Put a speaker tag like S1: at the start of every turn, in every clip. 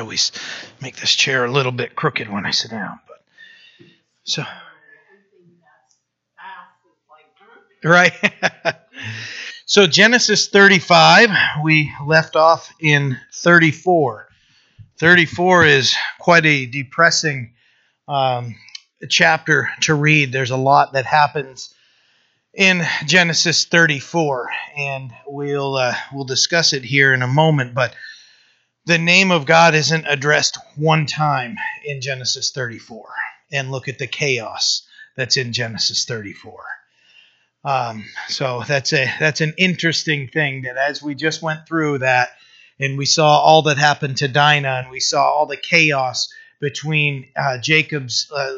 S1: Always make this chair a little bit crooked when I sit down. But so right. so Genesis 35, we left off in 34. 34 is quite a depressing um, chapter to read. There's a lot that happens in Genesis 34, and we'll uh, we'll discuss it here in a moment. But the name of God isn't addressed one time in Genesis 34, and look at the chaos that's in Genesis 34. Um, so that's a that's an interesting thing that as we just went through that, and we saw all that happened to Dinah, and we saw all the chaos between uh, Jacob's uh,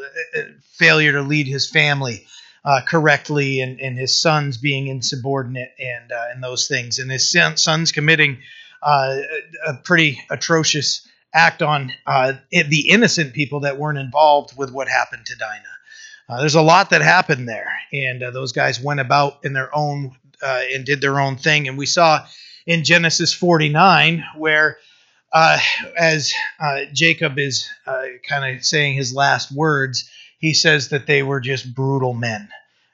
S1: failure to lead his family uh, correctly and, and his sons being insubordinate and uh, and those things, and his sons committing uh, a pretty atrocious act on uh, the innocent people that weren't involved with what happened to Dinah. Uh, there's a lot that happened there, and uh, those guys went about in their own and did their own thing, and we saw in Genesis 49 where. Uh, as uh, Jacob is uh, kind of saying his last words, he says that they were just brutal men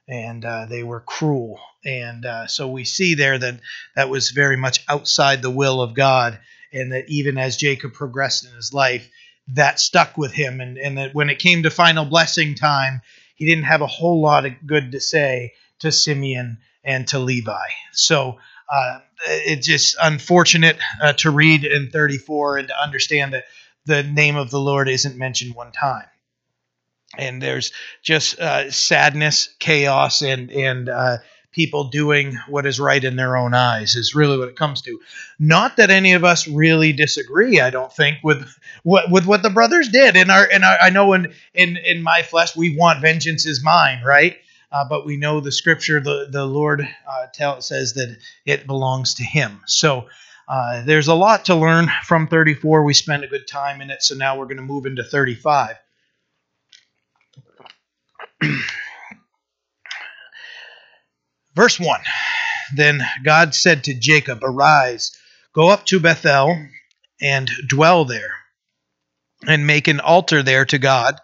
S1: and uh, they were cruel. And uh, so we see there that that was very much outside the will of God, and that even as Jacob progressed in his life, that stuck with him. And, and that when it came to final blessing time, he didn't have a whole lot of good to say to Simeon and to Levi. So uh, it's just unfortunate uh, to read in 34 and to understand that the name of the Lord isn't mentioned one time and there's just uh, sadness, chaos, and and uh, people doing what is right in their own eyes is really what it comes to. Not that any of us really disagree. I don't think with what with what the brothers did. In our in our, I know in in in my flesh we want vengeance is mine, right? Uh, but we know the scripture, the the Lord uh, tell says that it belongs to Him. So. Uh, there's a lot to learn from 34. We spent a good time in it, so now we're going to move into 35. Verse 1 Then God said to Jacob, Arise, go up to Bethel and dwell there, and make an altar there to God,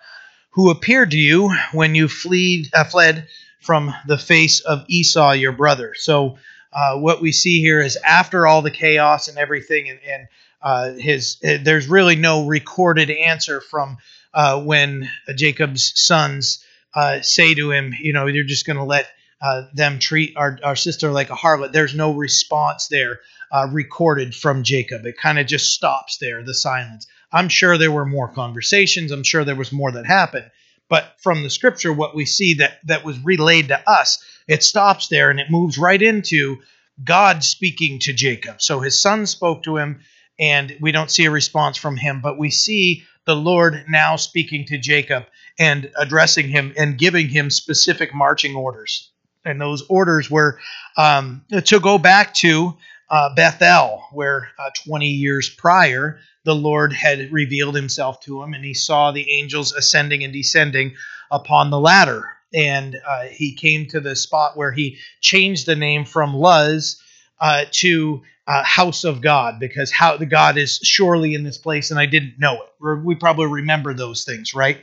S1: who appeared to you when you fleed, uh, fled from the face of Esau your brother. So, uh, what we see here is after all the chaos and everything, and, and uh, his there's really no recorded answer from uh, when Jacob's sons uh, say to him, you know, you're just going to let uh, them treat our, our sister like a harlot. There's no response there uh, recorded from Jacob. It kind of just stops there, the silence. I'm sure there were more conversations. I'm sure there was more that happened. But from the scripture, what we see that, that was relayed to us, it stops there and it moves right into God speaking to Jacob. So his son spoke to him, and we don't see a response from him, but we see the Lord now speaking to Jacob and addressing him and giving him specific marching orders. And those orders were um, to go back to uh, Bethel, where uh, 20 years prior the Lord had revealed himself to him, and he saw the angels ascending and descending upon the ladder. And uh, he came to the spot where he changed the name from Luz uh, to uh, house of God because how the God is surely in this place, and I didn't know it. We probably remember those things, right?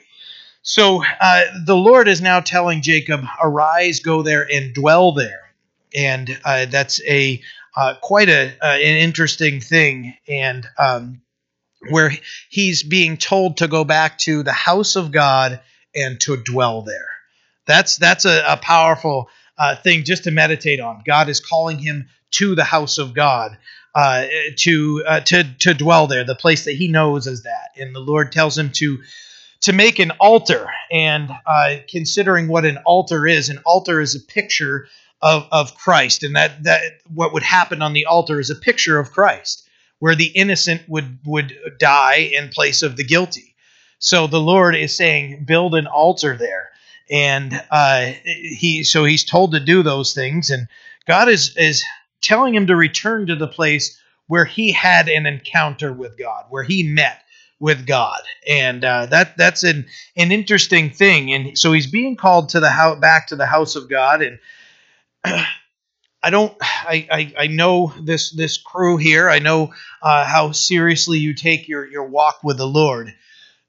S1: So uh, the Lord is now telling Jacob, "Arise, go there, and dwell there," and uh, that's a uh, quite a uh, an interesting thing, and um, where he's being told to go back to the house of God and to dwell there. That's that's a, a powerful uh, thing just to meditate on. God is calling him to the house of God. Uh, to to to dwell there, the place that he knows as that, and the Lord tells him to to make an altar. And uh, considering what an altar is, an altar is a picture of, of Christ. And that, that what would happen on the altar is a picture of Christ, where the innocent would, would die in place of the guilty. So the Lord is saying, build an altar there. And uh, he so he's told to do those things, and God is is telling him to return to the place where he had an encounter with God, where he met with God, and uh, that that's an an interesting thing. And so he's being called to the house, back to the house of God, and I don't. I, I, I know this this crew here. I know uh, how seriously you take your your walk with the Lord.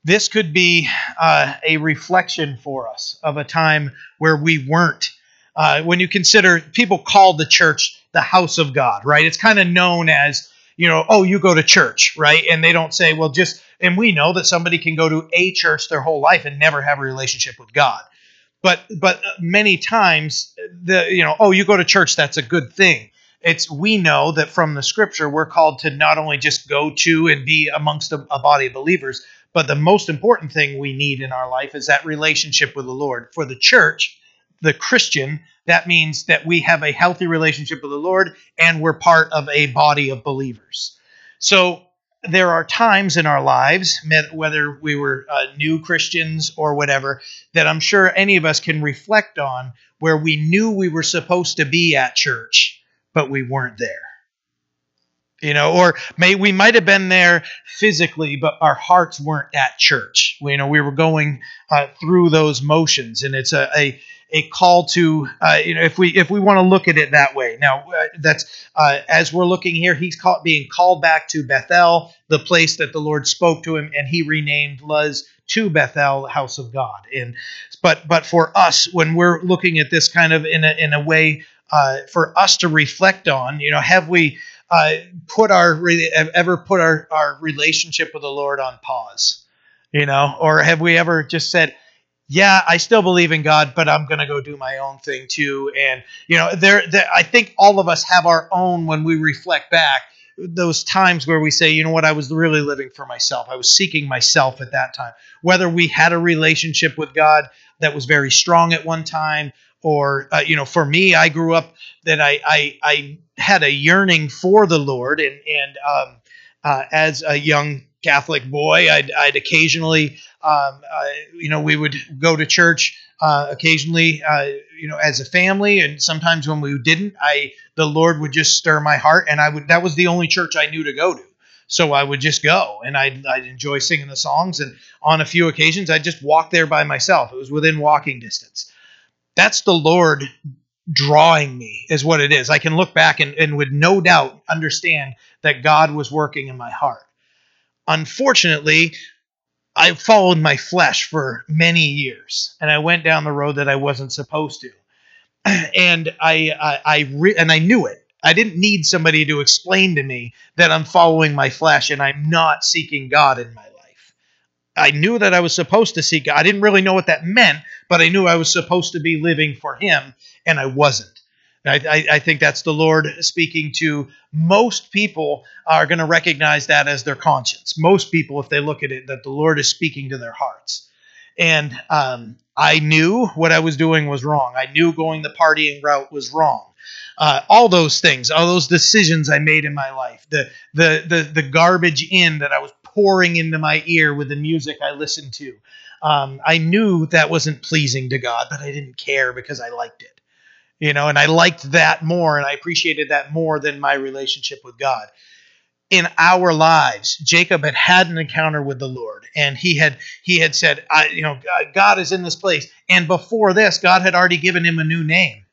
S1: This could be uh, a reflection for us of a time where we weren't. Uh, when you consider people call the church the house of God, right? It's kind of known as you know, oh, you go to church, right? And they don't say, well, just. And we know that somebody can go to a church their whole life and never have a relationship with God. But but many times the you know oh you go to church that's a good thing. It's we know that from the scripture we're called to not only just go to and be amongst a, a, body of believers but the most important thing we need in our life is that relationship with the lord. For the church the christian that means that we have a healthy relationship with the lord and we're part of a body of believers. So there are times in our lives, whether we were uh, new Christians or whatever, that I'm sure any of us can reflect on where we knew we were supposed to be at church, but we weren't there. You know, or may we might have been there physically, but our hearts weren't at church. You know, we were going uh, through those motions, and it's a, a a call to uh, you know if we if we want to look at it that way. Now uh, that's uh, as we're looking here he's called, being called back to bethel the place that the lord spoke to him and he renamed luz to bethel house of god. And but but for us when we're looking at this kind of in a, in a way uh, for us to reflect on you know have we uh, put our ever put our, our relationship with the lord on pause? You know or have we ever just said yeah, I still believe in God, but I'm going to go do my own thing too. And, you know, there, there, I think all of us have our own when we reflect back those times where we say, you know what, I was really living for myself. I was seeking myself at that time. Whether we had a relationship with God that was very strong at one time, or, uh, you know, for me, I grew up that I, I, I had a yearning for the Lord. And, and um, uh, as a young Catholic boy, I'd, I'd occasionally um, uh, you know, we would go to church uh, occasionally, uh, you know, as a family, and sometimes when we didn't, I the Lord would just stir my heart, and I would. That was the only church I knew to go to, so I would just go, and I'd, I'd enjoy singing the songs, and on a few occasions, I'd just walk there by myself. It was within walking distance. That's the Lord drawing me, is what it is. I can look back and, and with no doubt understand that God was working in my heart. Unfortunately, I followed my flesh for many years, and I went down the road that I wasn't supposed to. And I, I, I re- and I knew it. I didn't need somebody to explain to me that I'm following my flesh and I'm not seeking God in my life. I knew that I was supposed to seek God. I didn't really know what that meant, but I knew I was supposed to be living for Him, and I wasn't. I, I, I think that's the Lord speaking to most people are going to recognize that as their conscience. Most people, if they look at it, that the Lord is speaking to their hearts. And um, I knew what I was doing was wrong. I knew going the partying route was wrong. Uh, all those things, all those decisions I made in my life, the, the the the garbage in that I was pouring into my ear with the music I listened to. Um, I knew that wasn't pleasing to God, but I didn't care because I liked it you know, and I liked that more and I appreciated that more than my relationship with God. In our lives, Jacob had had an encounter with the Lord, and he had he had said, I, you know, God is in this place. And before this, God had already given him a new name,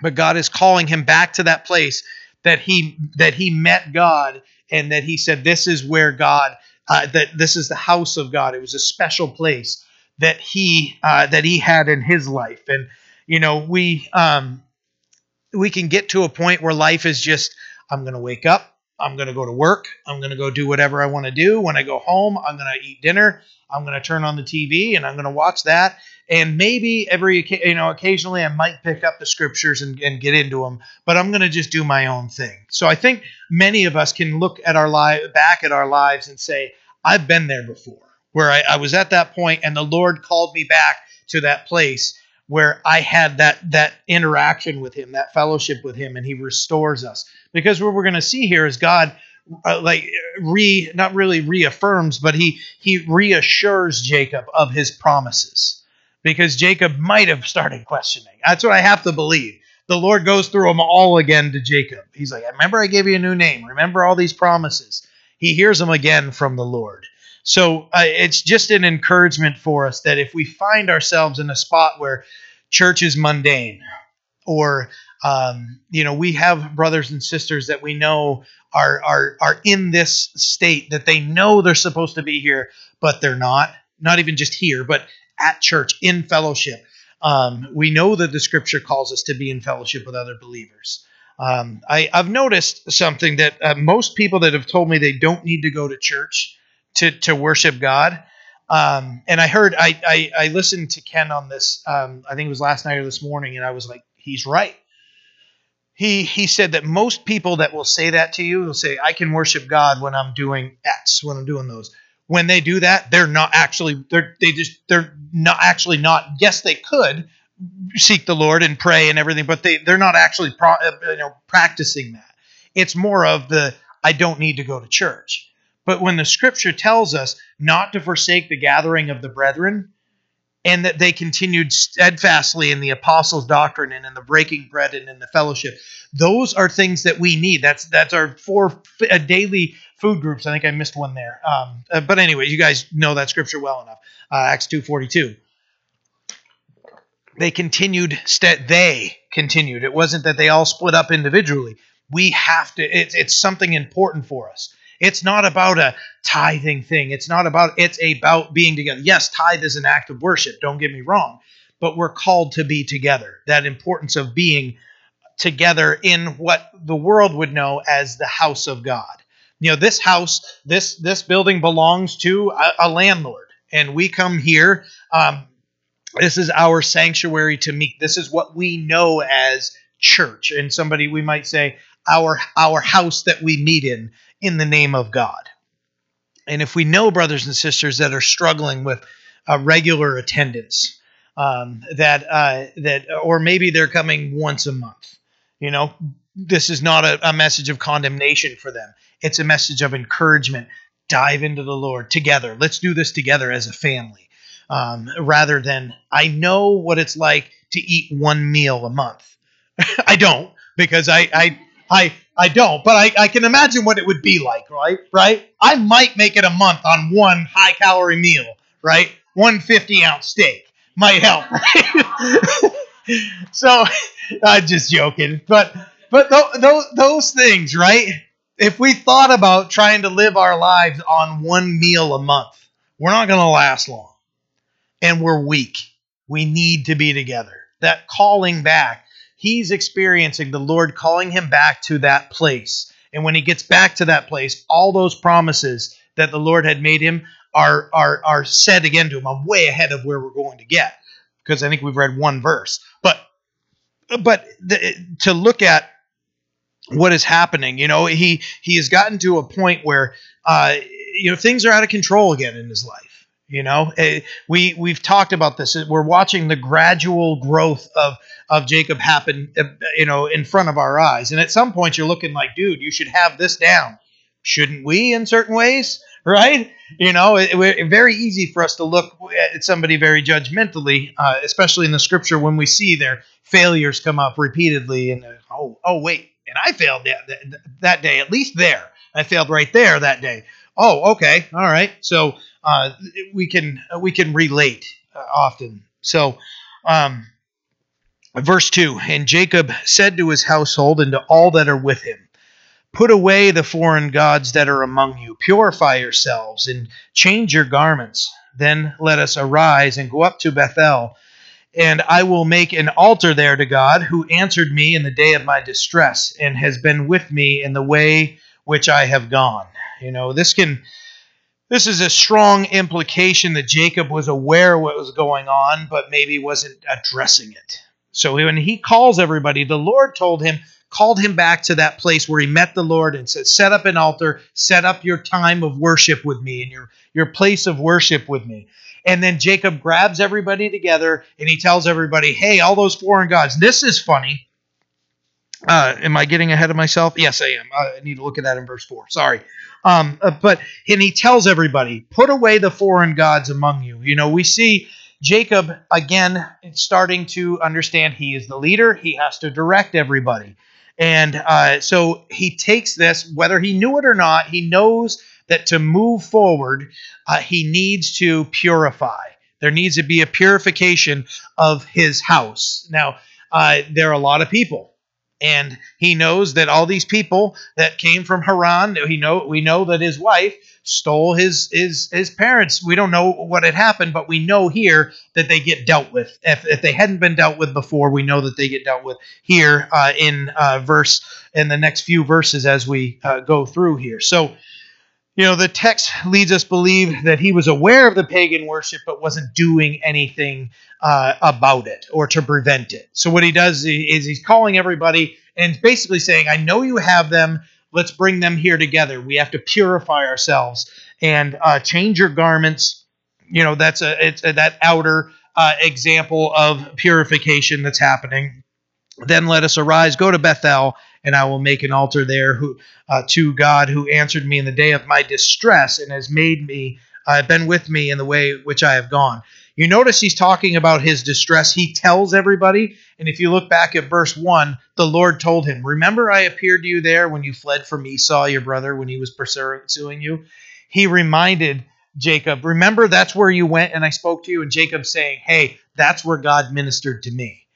S1: but God is calling him back to that place that he that he met God, and that he said, "This is where God, uh, that this is the house of God." It was a special place that he uh, that he had in his life, and you know, we um, we can get to a point where life is just I'm going to wake up, I'm going to go to work, I'm going to go do whatever I want to do. When I go home, I'm going to eat dinner, I'm going to turn on the TV and I'm going to watch that. And maybe every you know occasionally I might pick up the scriptures and, and get into them, but I'm going to just do my own thing. So I think many of us can look at our life back at our lives and say, I've been there before, where I, I was at that point and the Lord called me back to that place where I had that that interaction with him, that fellowship with him, and he restores us. Because what we're going to see here is God, uh, like re not really reaffirms, but he he reassures Jacob of his promises. Because Jacob might have started questioning. That's what I have to believe. The Lord goes through them all again to Jacob. He's like, "Remember, I gave you a new name. Remember all these promises." He hears them again from the Lord. So uh, it's just an encouragement for us that if we find ourselves in a spot where church is mundane or Um, you know, we have brothers and sisters that we know are are are in this state that they know they're supposed to be here, but they're not. Not even just here, but at church in fellowship. Um, we know that the Scripture calls us to be in fellowship with other believers. Um, I, have noticed something that uh, most people that have told me they don't need to go to church to, to worship God. Um, and I heard, I, I, I, listened to Ken on this, um, I think it was last night or this morning, and I was like, he's right. He, he said that most people that will say that to you will say, I can worship God when I'm doing X, when I'm doing those. When they do that, they're not actually, they're, they just, they're not actually not, yes, they could, seek the Lord and pray and everything, but they they're not actually pro, uh, you know practicing that. It's more of the I don't need to go to church. But when the scripture tells us not to forsake the gathering of the brethren, and that they continued steadfastly in the apostles' doctrine and in the breaking bread and in the fellowship, those are things that we need. That's that's our four uh, daily food groups. I think I missed one there. Um, uh, but anyway, you guys know that scripture well enough. Uh, Acts two forty two they continued st- they continued it wasn't that they all split up individually we have to it's, it's something important for us it's not about a tithing thing it's not about it's about being together yes tithe is an act of worship don't get me wrong but we're called to be together that importance of being together in what the world would know as the house of god you know this house this this building belongs to a, a landlord and we come here um, this is our sanctuary to meet. This is what we know as church. And somebody we might say our our house that we meet in in the name of God. And if we know brothers and sisters that are struggling with a regular attendance, um, that uh, that or maybe they're coming once a month, you know, this is not a, a message of condemnation for them. It's a message of encouragement. Dive into the Lord together. Let's do this together as a family um, rather than I know what it's like to eat one meal a month. I don't because I I I I don't, but I, I can imagine what it would be like, right? Right? I might make it a month on one high calorie meal, right? One 50 ounce steak might help, right? so I'm just joking, but but th- th- those things, right? If we thought about trying to live our lives on one meal a month, we're not going to last long and we're weak. We need to be together. That calling back, he's experiencing the Lord calling him back to that place. And when he gets back to that place, all those promises that the Lord had made him are are are said again to him. I'm way ahead of where we're going to get because I think we've read one verse. But but the, to look at what is happening, you know, he he has gotten to a point where uh, you know things are out of control again in his life you know, eh, we we've talked about this. We're watching the gradual growth of of Jacob happen, eh, you know, in front of our eyes. And at some point, you're looking like, dude, you should have this down. Shouldn't we, in certain ways, right? You know, it, it's very easy for us to look at somebody very judgmentally, uh, especially in the scripture when we see their failures come up repeatedly. And uh, oh, oh, wait, and I failed that, that, that day. At least there, I failed right there that day. Oh, okay, all right. So uh, we can we can relate uh, often. So, um, verse two, and Jacob said to his household and to all that are with him. Put away the foreign gods that are among you. Purify yourselves and change your garments. Then let us arise and go up to Bethel, and I will make an altar there to God, who answered me in the day of my distress, and has been with me in the way which I have gone. You know, this can this is a strong implication that Jacob was aware what was going on, but maybe wasn't addressing it. So when he calls everybody, the Lord told him, called him back to that place where he met the Lord and said, Set up an altar, set up your time of worship with me and your, your place of worship with me. And then Jacob grabs everybody together and he tells everybody, Hey, all those foreign gods, this is funny. Uh, am I getting ahead of myself? Yes, I am. I need to look at that in verse 4. Sorry. Um, uh, but and he tells everybody, put away the foreign gods among you. You know, we see Jacob again starting to understand he is the leader. He has to direct everybody, and uh, so he takes this, whether he knew it or not. He knows that to move forward, uh, he needs to purify. There needs to be a purification of his house. Now, uh, there are a lot of people and he knows that all these people that came from Haran, he know we know that his wife stole his his his parents. We don't know what had happened, but we know here that they get dealt with. If, if they hadn't been dealt with before, we know that they get dealt with here uh, in uh, verse in the next few verses as we uh, go through here. So you know, the text leads us believe that he was aware of the pagan worship but wasn't doing anything uh, about it or to prevent it. So what he does is he's calling everybody and basically saying, "I know you have them. Let's bring them here together. We have to purify ourselves and uh, change your garments." You know, that's a it's a, that outer uh, example of purification that's happening. Then let us arise, go to Bethel, and I will make an altar there who, uh, to God who answered me in the day of my distress and has made me, uh, been with me in the way which I have gone. You notice he's talking about his distress. He tells everybody. And if you look back at verse 1, the Lord told him, Remember, I appeared to you there when you fled from Esau, your brother, when he was pursuing you? He reminded Jacob, Remember, that's where you went and I spoke to you. And Jacob saying, Hey, that's where God ministered to me.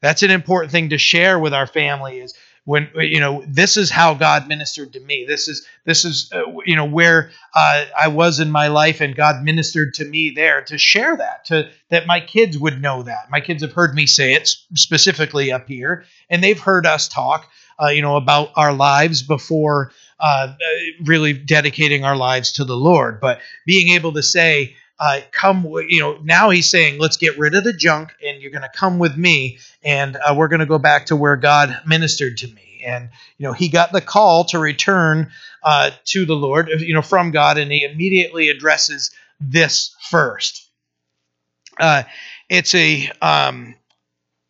S1: That's an important thing to share with our family is when you know this is how god ministered to me. This is this is uh, you know where uh, i was in my life and god ministered to me there to share that to that my kids would know that. My kids have heard me say it specifically up here and they've heard us talk uh, you know about our lives before uh, really dedicating our lives to the lord. But being able to say uh, come, you know, now he's saying, let's get rid of the junk and you're going to come with me and uh, we're going to go back to where God ministered to me. And, you know, he got the call to return uh, to the Lord, you know, from God, and he immediately addresses this first. Uh, it's a, um,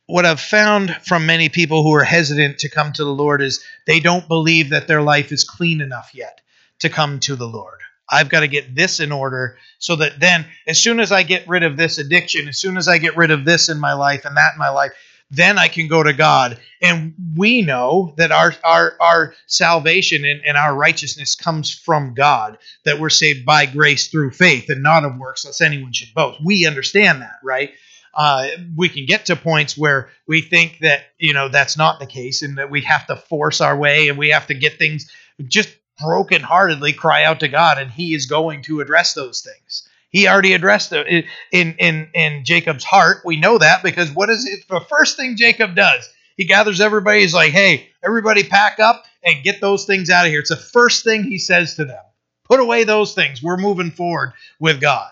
S1: what I've found from many people who are hesitant to come to the Lord is they don't believe that their life is clean enough yet to come to the Lord. I've got to get this in order so that then, as soon as I get rid of this addiction, as soon as I get rid of this in my life and that in my life, then I can go to God. And we know that our our our salvation and, and our righteousness comes from God, that we're saved by grace through faith and not of works, lest anyone should boast. We understand that, right? Uh, we can get to points where we think that you know that's not the case and that we have to force our way and we have to get things just brokenheartedly cry out to God, and He is going to address those things. He already addressed it in in in Jacob's heart. We know that because what is it? The first thing Jacob does, he gathers everybody. He's like, "Hey, everybody, pack up and get those things out of here." It's the first thing he says to them. Put away those things. We're moving forward with God,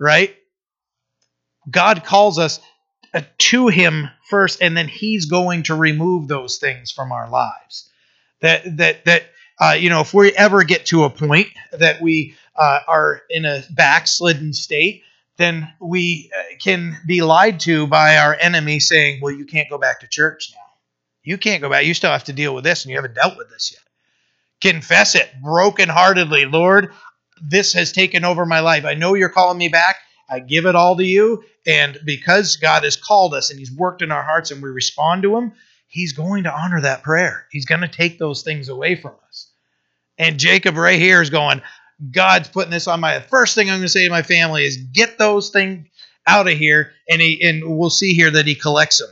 S1: right? God calls us uh, to Him first, and then He's going to remove those things from our lives. That that that uh, you know, if we ever get to a point that we uh, are in a backslidden state, then we uh, can be lied to by our enemy saying, well, you can't go back to church now. You can't go back. You still have to deal with this, and you haven't dealt with this yet. Confess it brokenheartedly. Lord, this has taken over my life. I know you're calling me back. I give it all to you. And because God has called us and He's worked in our hearts and we respond to Him, He's going to honor that prayer. He's going to take those things away from us. And Jacob right here is going, God's putting this on my first thing I'm going to say to my family is get those things out of here. And he and we'll see here that he collects them.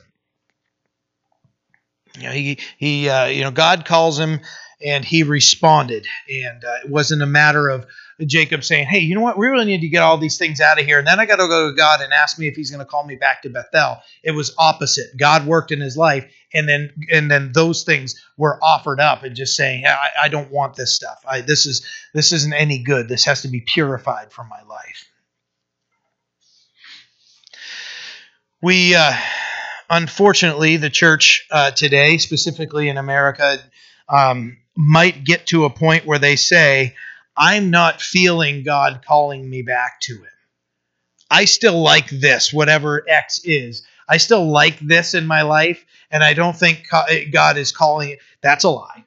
S1: You know, he he uh, you know God calls him and he responded, and uh, it wasn't a matter of Jacob saying, Hey, you know what? We really need to get all these things out of here. And then I got to go to God and ask me if he's going to call me back to Bethel. It was opposite. God worked in his life. And then, and then those things were offered up and just saying, I, I don't want this stuff. I, this is, this isn't any good. This has to be purified from my life. We, uh, unfortunately, the church uh, today, specifically in America, um, might get to a point where they say, I'm not feeling God calling me back to Him. I still like this, whatever X is. I still like this in my life, and I don't think eh, God is calling it. That's a lie.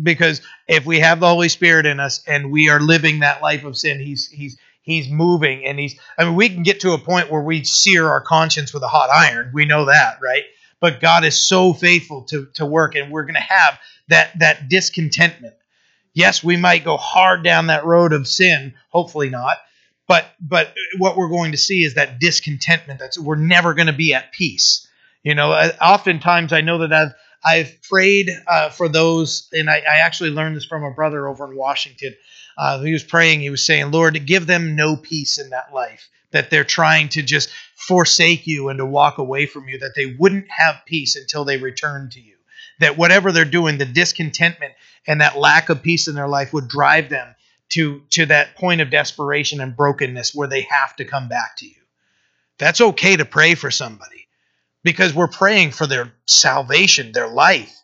S1: Because if we have the Holy Spirit in us and we are living that life of sin, He's He's He's moving, and He's. I mean, we can get to a point where we sear our conscience with a hot iron. We know that, right? But God is so faithful to to work, and we're going to have that that discontentment yes, we might go hard down that road of sin, hopefully not. But but what we're going to see is that discontentment. That's we're never going to be at peace. You know, oftentimes I know that I've I've prayed uh, for those, and I, I, actually learned this from a brother over in Washington. Uh, he was praying. He was saying, "Lord, give them no peace in that life that they're trying to just forsake you and to walk away from you. That they wouldn't have peace until they return to you. That whatever they're doing, the discontentment and that lack of peace in their life would drive them to to that point of desperation and brokenness where they have to come back to you." That's okay to pray for somebody because we're praying for their salvation, their life.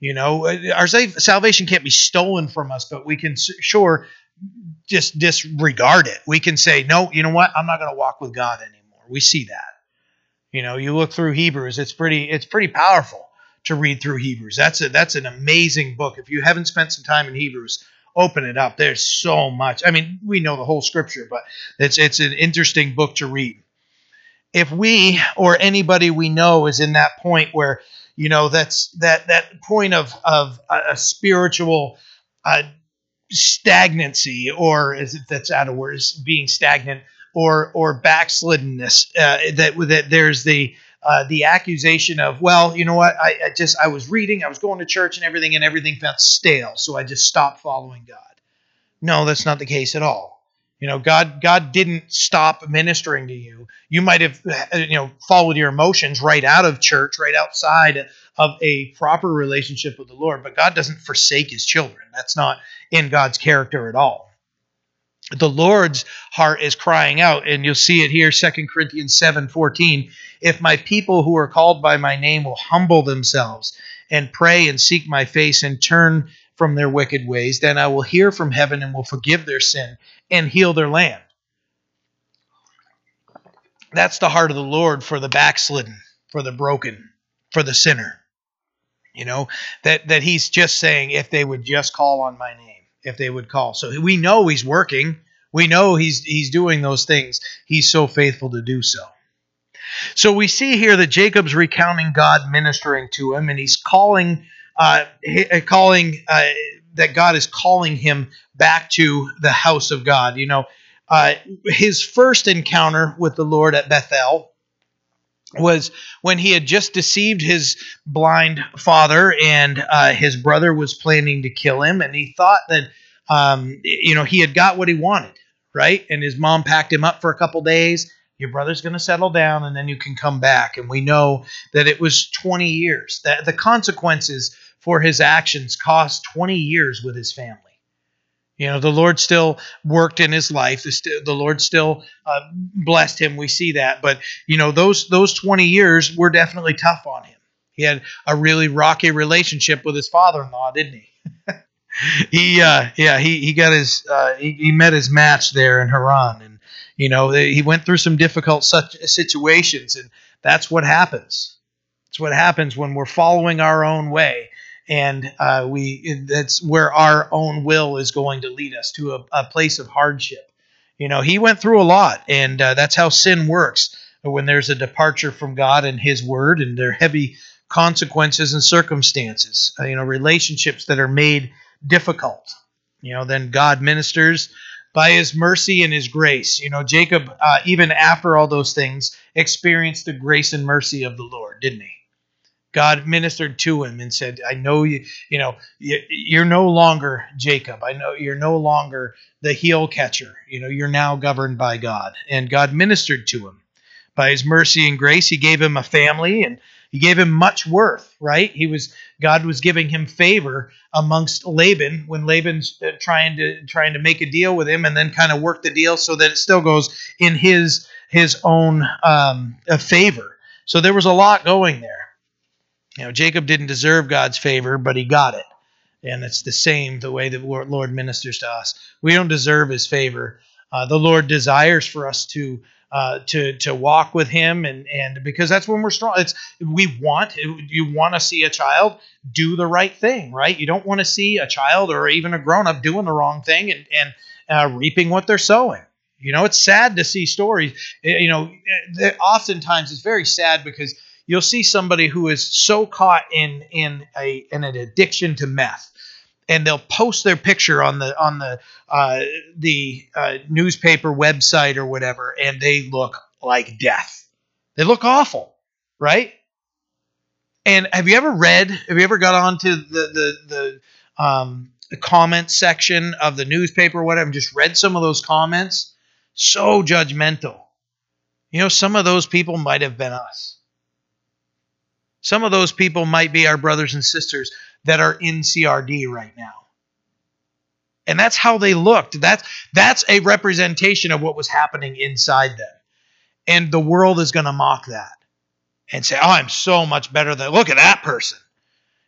S1: You know, our salvation can't be stolen from us, but we can sure just disregard it. We can say, no, you know what? I'm not going to walk with God anymore. We see that. You know, you look through Hebrews, it's pretty it's pretty powerful to read through Hebrews. That's a that's an amazing book. If you haven't spent some time in Hebrews, open it up. There's so much. I mean, we know the whole scripture, but it's it's an interesting book to read if we or anybody we know is in that point where you know that's that that point of of a, a spiritual uh, stagnancy or is it that's out of words being stagnant or or backsliddenness uh, that that there's the uh, the accusation of well you know what I, I just I was reading I was going to church and everything and everything felt stale so I just stopped following God no that's not the case at all you know, God God didn't stop ministering to you. You might have you know followed your emotions right out of church, right outside of a proper relationship with the Lord, but God doesn't forsake his children. That's not in God's character at all. The Lord's heart is crying out, and you'll see it here, 2 Corinthians 7 14. If my people who are called by my name will humble themselves and pray and seek my face and turn from their wicked ways, then I will hear from heaven and will forgive their sin and heal their land. That's the heart of the Lord for the backslidden, for the broken, for the sinner. You know, that, that he's just saying if they would just call on my name, if they would call. So we know he's working. We know he's he's doing those things. He's so faithful to do so. So we see here that Jacob's recounting God ministering to him, and he's calling uh, uh, calling uh, that God is calling him back to the house of God. You know, uh, his first encounter with the Lord at Bethel was when he had just deceived his blind father and uh, his brother was planning to kill him and he thought that um, you know he had got what he wanted right? And his mom packed him up for a couple days. Your brother's going to settle down and then you can come back. And we know that it was 20 years. That the consequences for his actions cost 20 years with his family. You know, the Lord still worked in his life. The Lord still uh, blessed him. We see that. But, you know, those, those 20 years were definitely tough on him. He had a really rocky relationship with his father in law, didn't he? he, uh, yeah, he, he got his, uh, he, he met his match there in Haran. And, you know, he went through some difficult such situations. And that's what happens. It's what happens when we're following our own way and uh, we that's where our own will is going to lead us to a, a place of hardship. You know, he went through a lot, and uh, that's how sin works. When there's a departure from God and His Word, and there are heavy consequences and circumstances, uh, you know, relationships that are made difficult. You know, then God ministers by His mercy and His grace. You know, Jacob, uh, even after all those things, experienced the grace and mercy of the Lord, didn't he? God ministered to him and said, I know you, you know, you're no longer Jacob. I know you're no longer the heel catcher. You know, you're now governed by God. And God ministered to him. By his mercy and grace, he gave him a family and he gave him much worth, right? He was God was giving him favor amongst Laban when Laban's uh, trying to trying to make a deal with him and then kind of work the deal so that it still goes in his his own um, favor. So there was a lot going there. You know, Jacob didn't deserve God's favor, but he got it. And it's the same the way the Lord ministers to us. We don't deserve his favor. Uh, the Lord desires for us to uh, to to walk with Him, and and because that's when we're strong. It's we want you want to see a child do the right thing, right? You don't want to see a child or even a grown up doing the wrong thing and and uh, reaping what they're sowing. You know, it's sad to see stories. You know, oftentimes it's very sad because you'll see somebody who is so caught in in a in an addiction to meth and they'll post their picture on the on the uh, the uh, newspaper website or whatever and they look like death they look awful right And have you ever read? Have you ever got onto the the the um, the comment section of the newspaper or whatever? Just read some of those comments. So judgmental. You know, some of those people might have been us. Some of those people might be our brothers and sisters that are in CRD right now. And that's how they looked. That's that's a representation of what was happening inside them. And the world is going to mock that and say, "Oh, I'm so much better than look at that person."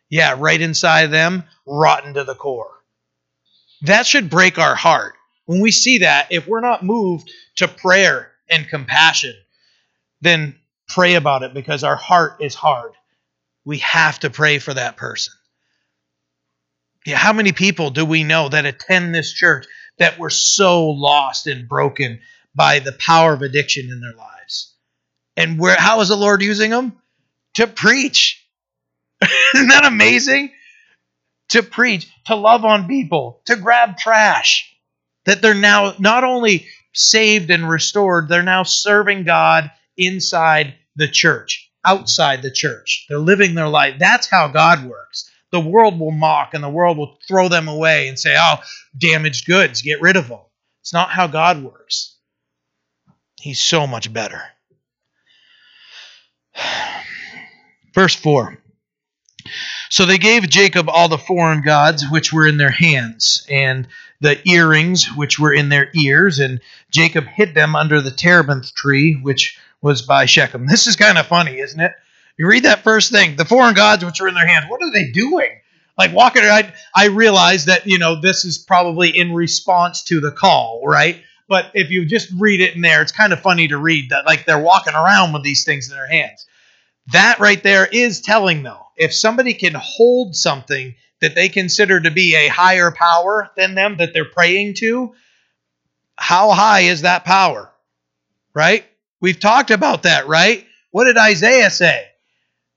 S1: Yeah, right inside them, rotten to the core. That should break our heart. When we see that, if we're not moved to prayer and compassion, then pray about it because our heart is hard. We have to pray for that person. Yeah, how many people do we know that attend this church that were so lost and broken by the power of addiction in their lives? And where how is the Lord using them? To preach. Isn't that amazing? To preach, to love on people, to grab trash. That they're now not only saved and restored, they're now serving God inside the church, outside the church. They're living their life. That's how God works the world will mock and the world will throw them away and say, oh, damaged goods, get rid of them. It's not how God works. He's so much better. Verse 4 So they gave Jacob all the foreign gods which were in their hands, and the earrings which were in their ears, and Jacob hid them under the terebinth tree which was by Shechem. This is kind of funny, isn't it? You read that first thing, the foreign gods which are in their hands. What are they doing? Like walking, I I realize that you know this is probably in response to the call, right? But if you just read it in there, it's kind of funny to read that like they're walking around with these things in their hands. That right there is telling though. If somebody can hold something that they consider to be a higher power than them that they're praying to, how high is that power? Right? We've talked about that, right? What did Isaiah say?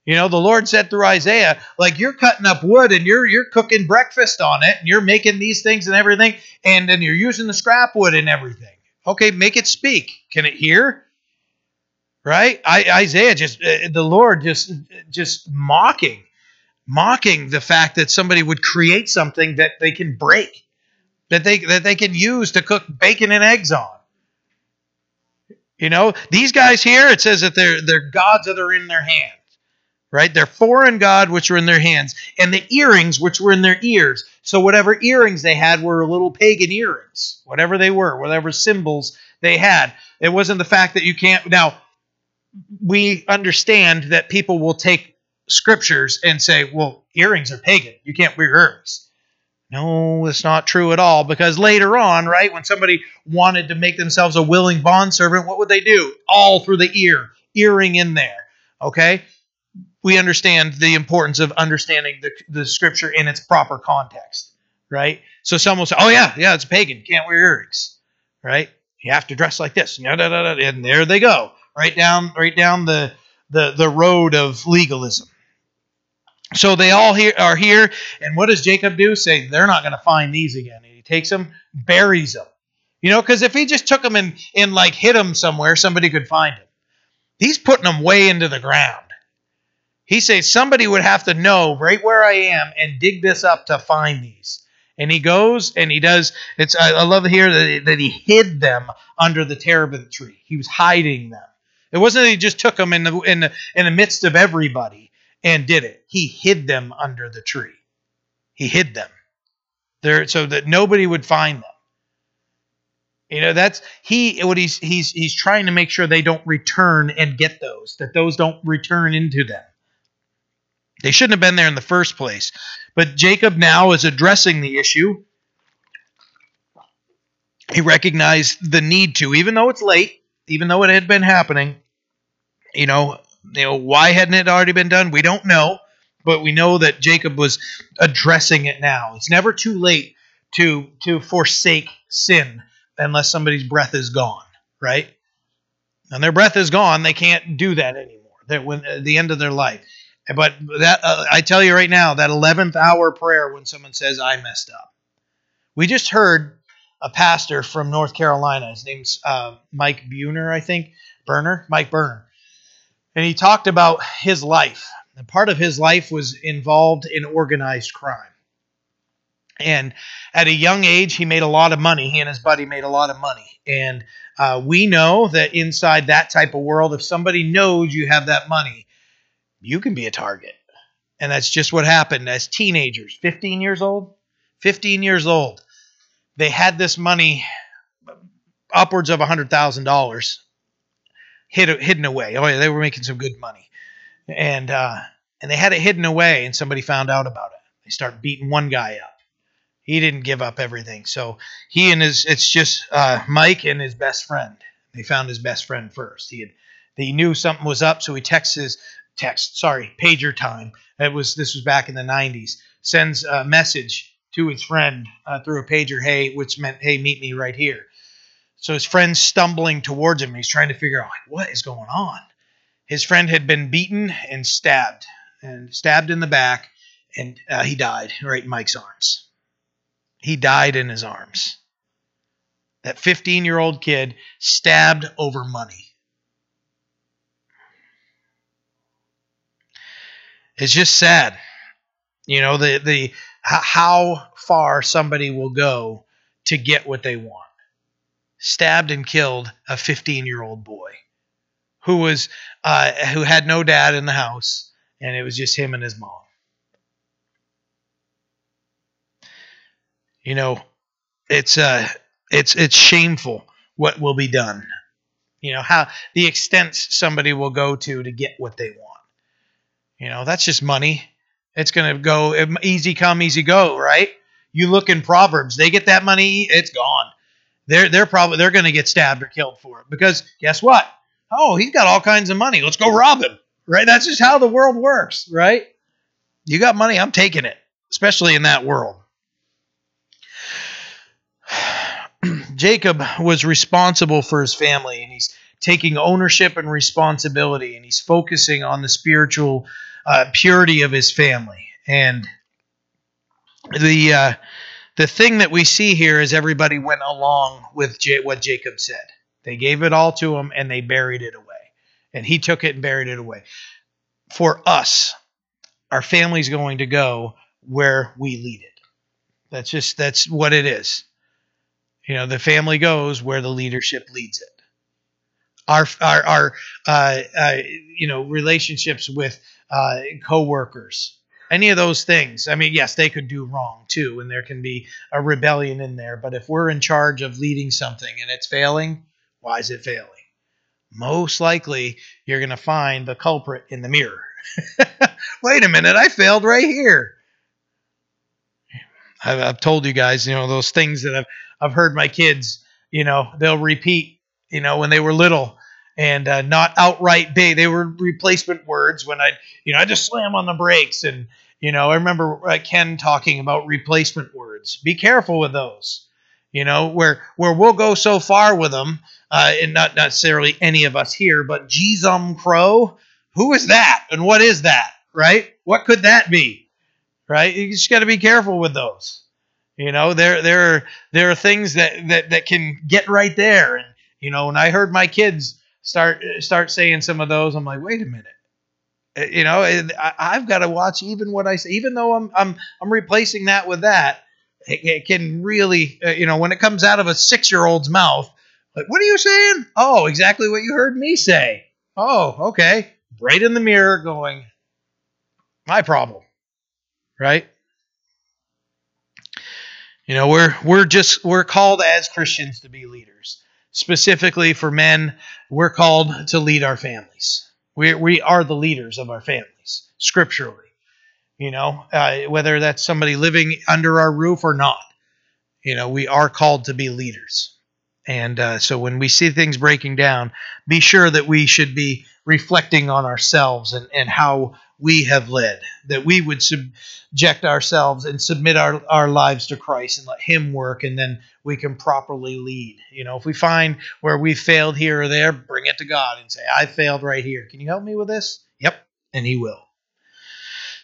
S1: You know, the Lord said through Isaiah, like you're cutting up wood and you're you're cooking breakfast on it and you're making these things and everything, and then you're using the scrap wood and everything. Okay, make it speak. Can it hear? Right? I, Isaiah just uh, the Lord just just mocking, mocking the fact that somebody would create something that they can break, that they that they can use to cook bacon and eggs on. You know, these guys here, it says that they're they're gods that are in their hands, right? They're foreign God, which were in their hands, and the earrings, which were in their ears. So whatever earrings they had were little pagan earrings, whatever they were, whatever symbols they had. It wasn't the fact that you can't. Now, we understand that people will take scriptures and say, well, earrings are pagan. You can't wear earrings. No, it's not true at all because later on, right, when somebody wanted to make themselves a willing bondservant, what would they do? Awl through the ear, earring in there. Okay? we understand the importance of understanding the, the scripture in its proper context, right? So some will say, oh, yeah, yeah, it's pagan. Can't wear earrings, right? You have to dress like this. And there they go, right down, right down the, the, the road of legalism. So they all here are here, and what does Jacob do? Say they're not going to find these again. And he takes them, buries them. You know, because if he just took them and, and like hit them somewhere, somebody could find him. He's putting them way into the ground. He says somebody would have to know right where I am and dig this up to find these. And he goes and he does. It's I, I love here that, that he hid them under the terebinth tree. He was hiding them. It wasn't that he just took them in the in the in the midst of everybody and did it. He hid them under the tree. He hid them there so that nobody would find them. You know, that's he what he's he's he's trying to make sure they don't return and get those, that those don't return into them. They shouldn't have been there in the first place. But Jacob now is addressing the issue. He recognized the need to, even though it's late, even though it had been happening. You know, you know why hadn't it already been done? We don't know, but we know that Jacob was addressing it now. It's never too late to to forsake sin unless somebody's breath is gone, right? And their breath is gone, they can't do that anymore. That when at the end of their life. But that uh, I tell you right now, that 11th hour prayer when someone says, I messed up. We just heard a pastor from North Carolina. His name's uh, Mike Buhner, I think. Burner? Mike Burner. And he talked about his life And part of his life was involved in organized crime. And at a young age, he made a lot of money. He and his buddy made a lot of money. And uh, we know that inside that type of world, if somebody knows you have that money, you can be a target. And that's just what happened as teenagers, 15 years old, 15 years old. They had this money upwards of $100,000 hidden away. Oh, yeah, they were making some good money. And, uh, and they had it hidden away, and somebody found out about it. They start beating one guy up. He didn't give up everything. So he and his, it's just uh, Mike and his best friend. They found his best friend first. He had, he knew something was up, so he texts his text, sorry, pager time. It was this was back in the 90s. Sends a message to his friend uh, through a pager, hey, which meant, hey, meet me right here. So his friend's stumbling towards him. He's trying to figure out like, what is going on. His friend had been beaten and stabbed, and stabbed in the back, and uh, he died right in Mike's arms. He died in his arms. That 15 year old kid stabbed over money. It's just sad. You know, the, the how far somebody will go to get what they want. Stabbed and killed a 15 year old boy who was uh, who had no dad in the house, and it was just him and his mom. You know, it's uh, it's it's shameful what will be done. You know how the extent somebody will go to to get what they want. You know, that's just money. It's to go easy come, easy go, right? You look in Proverbs, they get that money, it's gone. They're they're probably they're going to get stabbed or killed for it because guess what? Oh, he's got all kinds of money. Let's go rob him, right? That's just how the world works, right? You got money, I'm taking it, especially in that world. Jacob was responsible for his family and he's taking ownership and responsibility and he's focusing on the spiritual uh, purity of his family. And the uh, the thing that we see here is everybody went along with J- what Jacob said. They gave it all to him and they buried it away. And he took it and buried it away. For us, our family's going to go where we lead it. That's just that's what it is. You know, the family goes where the leadership leads it. Our our our uh, uh, you know relationships with uh, coworkers, any of those things. I mean, yes, they could do wrong too, and there can be a rebellion in there. But if we're in charge of leading something and it's failing, why is it failing? Most likely, you're going to find the culprit in the mirror. Wait a minute, I failed right here. I've, I've told you guys, you know, those things that I've I've heard my kids, you know, they'll repeat, you know, when they were little and uh, not outright big. They were replacement words when I, you know, I just slam on the brakes. And, you know, I remember uh, Ken talking about replacement words. Be careful with those, you know, where, where we'll go so far with them, uh, and not necessarily any of us here, but Jeezum Crow, who is that? And what is that? Right? What could that be? Right? You just got to be careful with those. You know, there there are there are things that, that that can get right there. And you know, when I heard my kids start start saying some of those, I'm like, wait a minute. Uh, you know, I've got to watch even what I say, even though I'm I'm I'm replacing that with that. It, it can really, uh, you know, when it comes out of a six year old's mouth, like, what are you saying? Oh, exactly what you heard me say. Oh, okay. Right in the mirror, going, my problem, right? You know, we're we're just we're called as Christians to be leaders specifically for men, we're called to lead our families. We, we are the leaders of our families, scripturally. You know, uh, whether that's somebody living under our roof or not, you know, we are called to be leaders. And uh, so when we see things breaking down, be sure that we should be reflecting on ourselves and, and how we have led, that we would subject ourselves and submit our, our lives to Christ and let Him work, and then we can properly lead. You know, if we find where we failed here or there, bring it to God and say, I failed right here. Can you help me with this? Yep, and He will.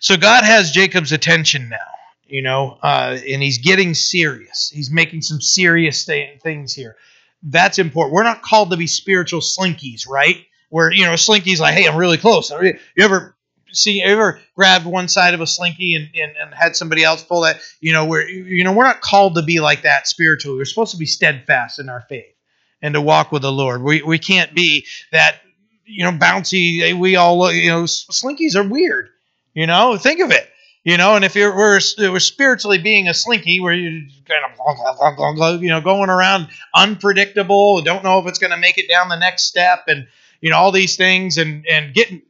S1: So God has Jacob's attention now, you know, uh, and He's getting serious. He's making some serious things here. That's important. We're not called to be spiritual slinkies, right? Where, you know, slinky's like, hey, I'm really close. You ever see ever grabbed one side of a slinky and, and, and had somebody else pull that? You know, we're you know we're not called to be like that spiritually. We're supposed to be steadfast in our faith and to walk with the Lord. We we can't be that you know bouncy. Eh, we all you know slinkies are weird. You know, think of it. You know, and if you're we're, we're spiritually being a slinky, where you kind of you know going around unpredictable, don't know if it's going to make it down the next step, and you know all these things, and and getting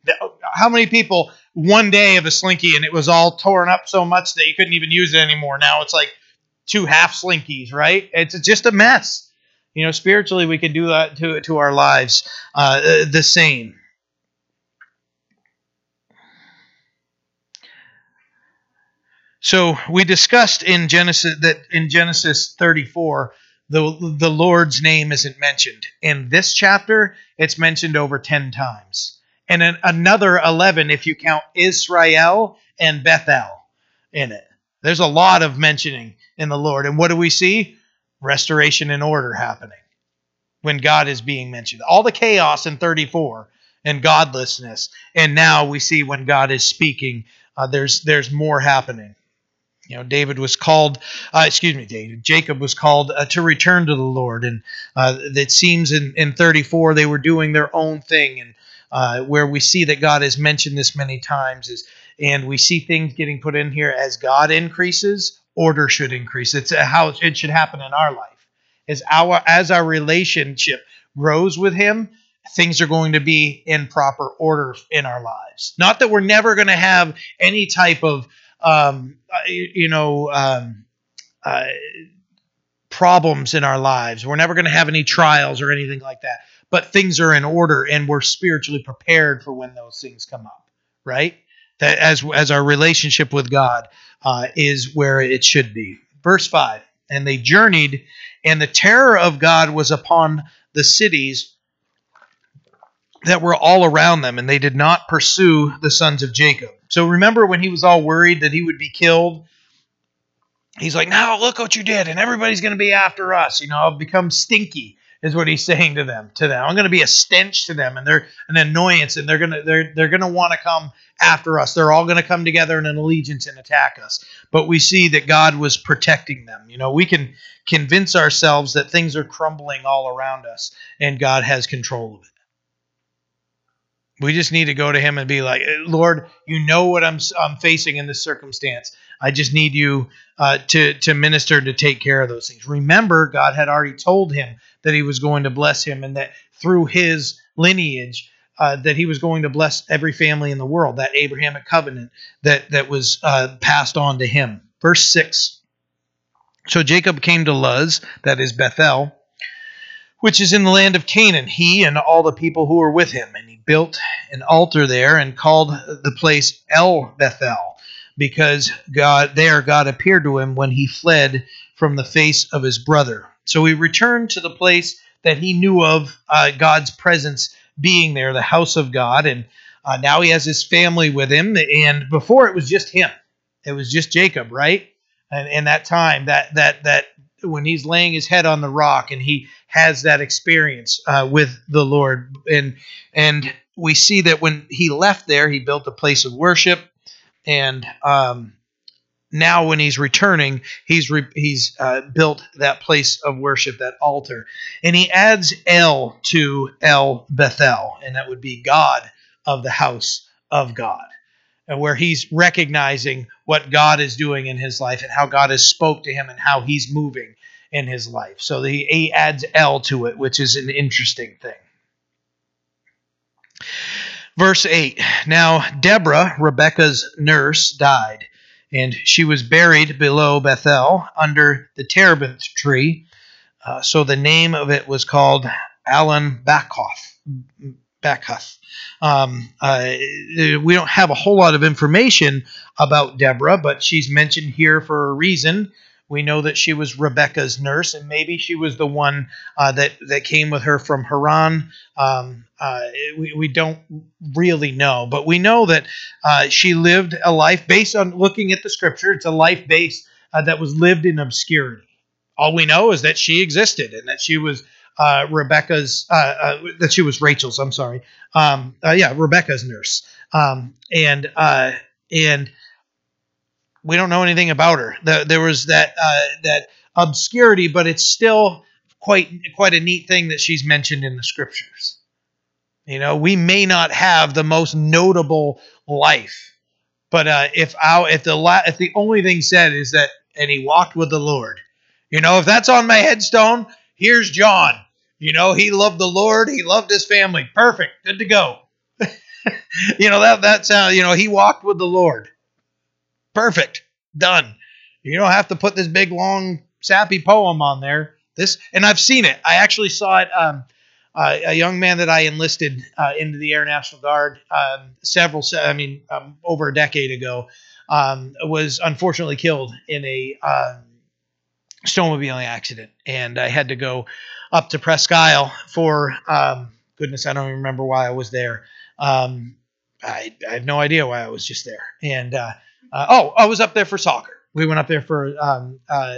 S1: how many people one day of a slinky and it was all torn up so much that you couldn't even use it anymore. Now it's like two half slinkies, right? It's just a mess. You know, spiritually we can do that to to our lives uh, the same. So we discussed in Genesis that in Genesis 34 the the Lord's name isn't mentioned. In this chapter, it's mentioned over 10 times. And another 11 if you count Israel and Bethel in it. There's a lot of mentioning in the Lord. And what do we see? Restoration and order happening when God is being mentioned. All the chaos in 34 and godlessness. And now we see when God is speaking, uh, there's there's more happening. You know, David was called, uh, excuse me, David, Jacob was called uh, to return to the Lord. And uh, it seems in, in 34 they were doing their own thing. And uh, where we see that God has mentioned this many times is, and we see things getting put in here as God increases, order should increase. It's how it should happen in our life. As our as our relationship grows with Him, things are going to be in proper order in our lives. Not that we're never going to have any type of um, uh, you know, um, uh, problems in our lives. We're never going to have any trials or anything like that. But things are in order, and we're spiritually prepared for when those things come up. Right? That as as our relationship with God uh, is where it should be. Verse five. And they journeyed, and the terror of God was upon the cities that were all around them, and they did not pursue the sons of Jacob. So remember when he was all worried that he would be killed? He's like, now look what you did, and everybody's going to be after us. You know, I've become stinky, is what he's saying to them. To them, I'm going to be a stench to them, and they're an annoyance, and they're gonna they're they're going to want to come after us. They're all going to come together in an allegiance and attack us. But we see that God was protecting them. You know, we can convince ourselves that things are crumbling all around us, and God has control of it. We just need to go to him and be like, Lord, you know what I'm, I'm facing in this circumstance. I just need you uh, to, to minister to take care of those things. Remember, God had already told him that he was going to bless him and that through his lineage, uh, that he was going to bless every family in the world, that Abrahamic covenant that, that was uh, passed on to him. Verse 6 So Jacob came to Luz, that is Bethel, which is in the land of Canaan, he and all the people who were with him. And he built an altar there and called the place El Bethel, because God there God appeared to him when he fled from the face of his brother. So he returned to the place that he knew of uh, God's presence being there, the house of God, and uh, now he has his family with him. And before it was just him, it was just Jacob, right? And in that time, that that that when he's laying his head on the rock and he has that experience uh, with the Lord. And and we see that when he left there, he built a place of worship, and um, now when he's returning, he's re- he's uh, built that place of worship, that altar, and he adds El to El Bethel, and that would be God of the house of God where he's recognizing what God is doing in his life and how God has spoke to him and how he's moving in his life. So he, adds El to it, which is an interesting thing. Verse 8 Now Deborah, Rebekah's nurse, died, and she was buried below Bethel under the terebinth tree. Uh, so the name of it was called Allon Bachuth. Bachuth. Um, uh, we don't have a whole lot of information about Deborah, but she's mentioned here for a reason. We know that she was Rebecca's nurse, and maybe she was the one uh, that that came with her from Haran. Um, uh, we, we don't really know, but we know that uh, she lived a life based on looking at the scripture. It's a life based uh, that was lived in obscurity. All we know is that she existed and that she was uh, Rebecca's uh, uh, that she was Rachel's. I'm sorry. Um, uh, yeah, Rebecca's nurse. um, and uh, and we don't know anything about her. The, there was that that obscurity, but it's still quite quite a neat thing that she's mentioned in the scriptures. You know, we may not have the most notable life, but uh, if our if the la- if the only thing said is that and he walked with the Lord, you know, if that's on my headstone, here's John. You know, he loved the Lord, he loved his family. Perfect, good to go. you know that that's how you know he walked with the Lord. Perfect, done. You don't have to put this big long sappy poem on there. This and I've seen it. I actually saw it. Um, uh, a young man that I enlisted uh, into the Air National Guard um, several, I mean, um, over a decade ago, um, was unfortunately killed in a um, snowmobiling accident, and I had to go up to Presque Isle for um, goodness, I don't even remember why I was there. Um, I, I, have no idea why I was just there. And uh, uh, oh, I was up there for soccer. We went up there for um, uh,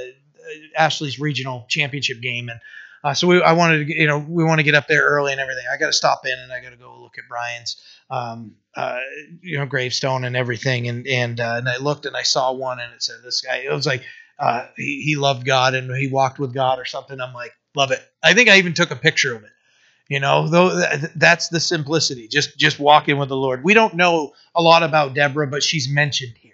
S1: Ashley's regional championship game, and uh, so we, I wanted to, you know, we want to get up there early and everything. I got to stop in and I got to go look at Brian's, um, uh, you know, gravestone and everything. And and uh, and I looked and I saw one and it said this guy. It was like uh, he he loved God and he walked with God or something. I'm like, love it. I think I even took a picture of it. You know, though that's the simplicity. Just just walking with the Lord. We don't know a lot about Deborah, but she's mentioned here,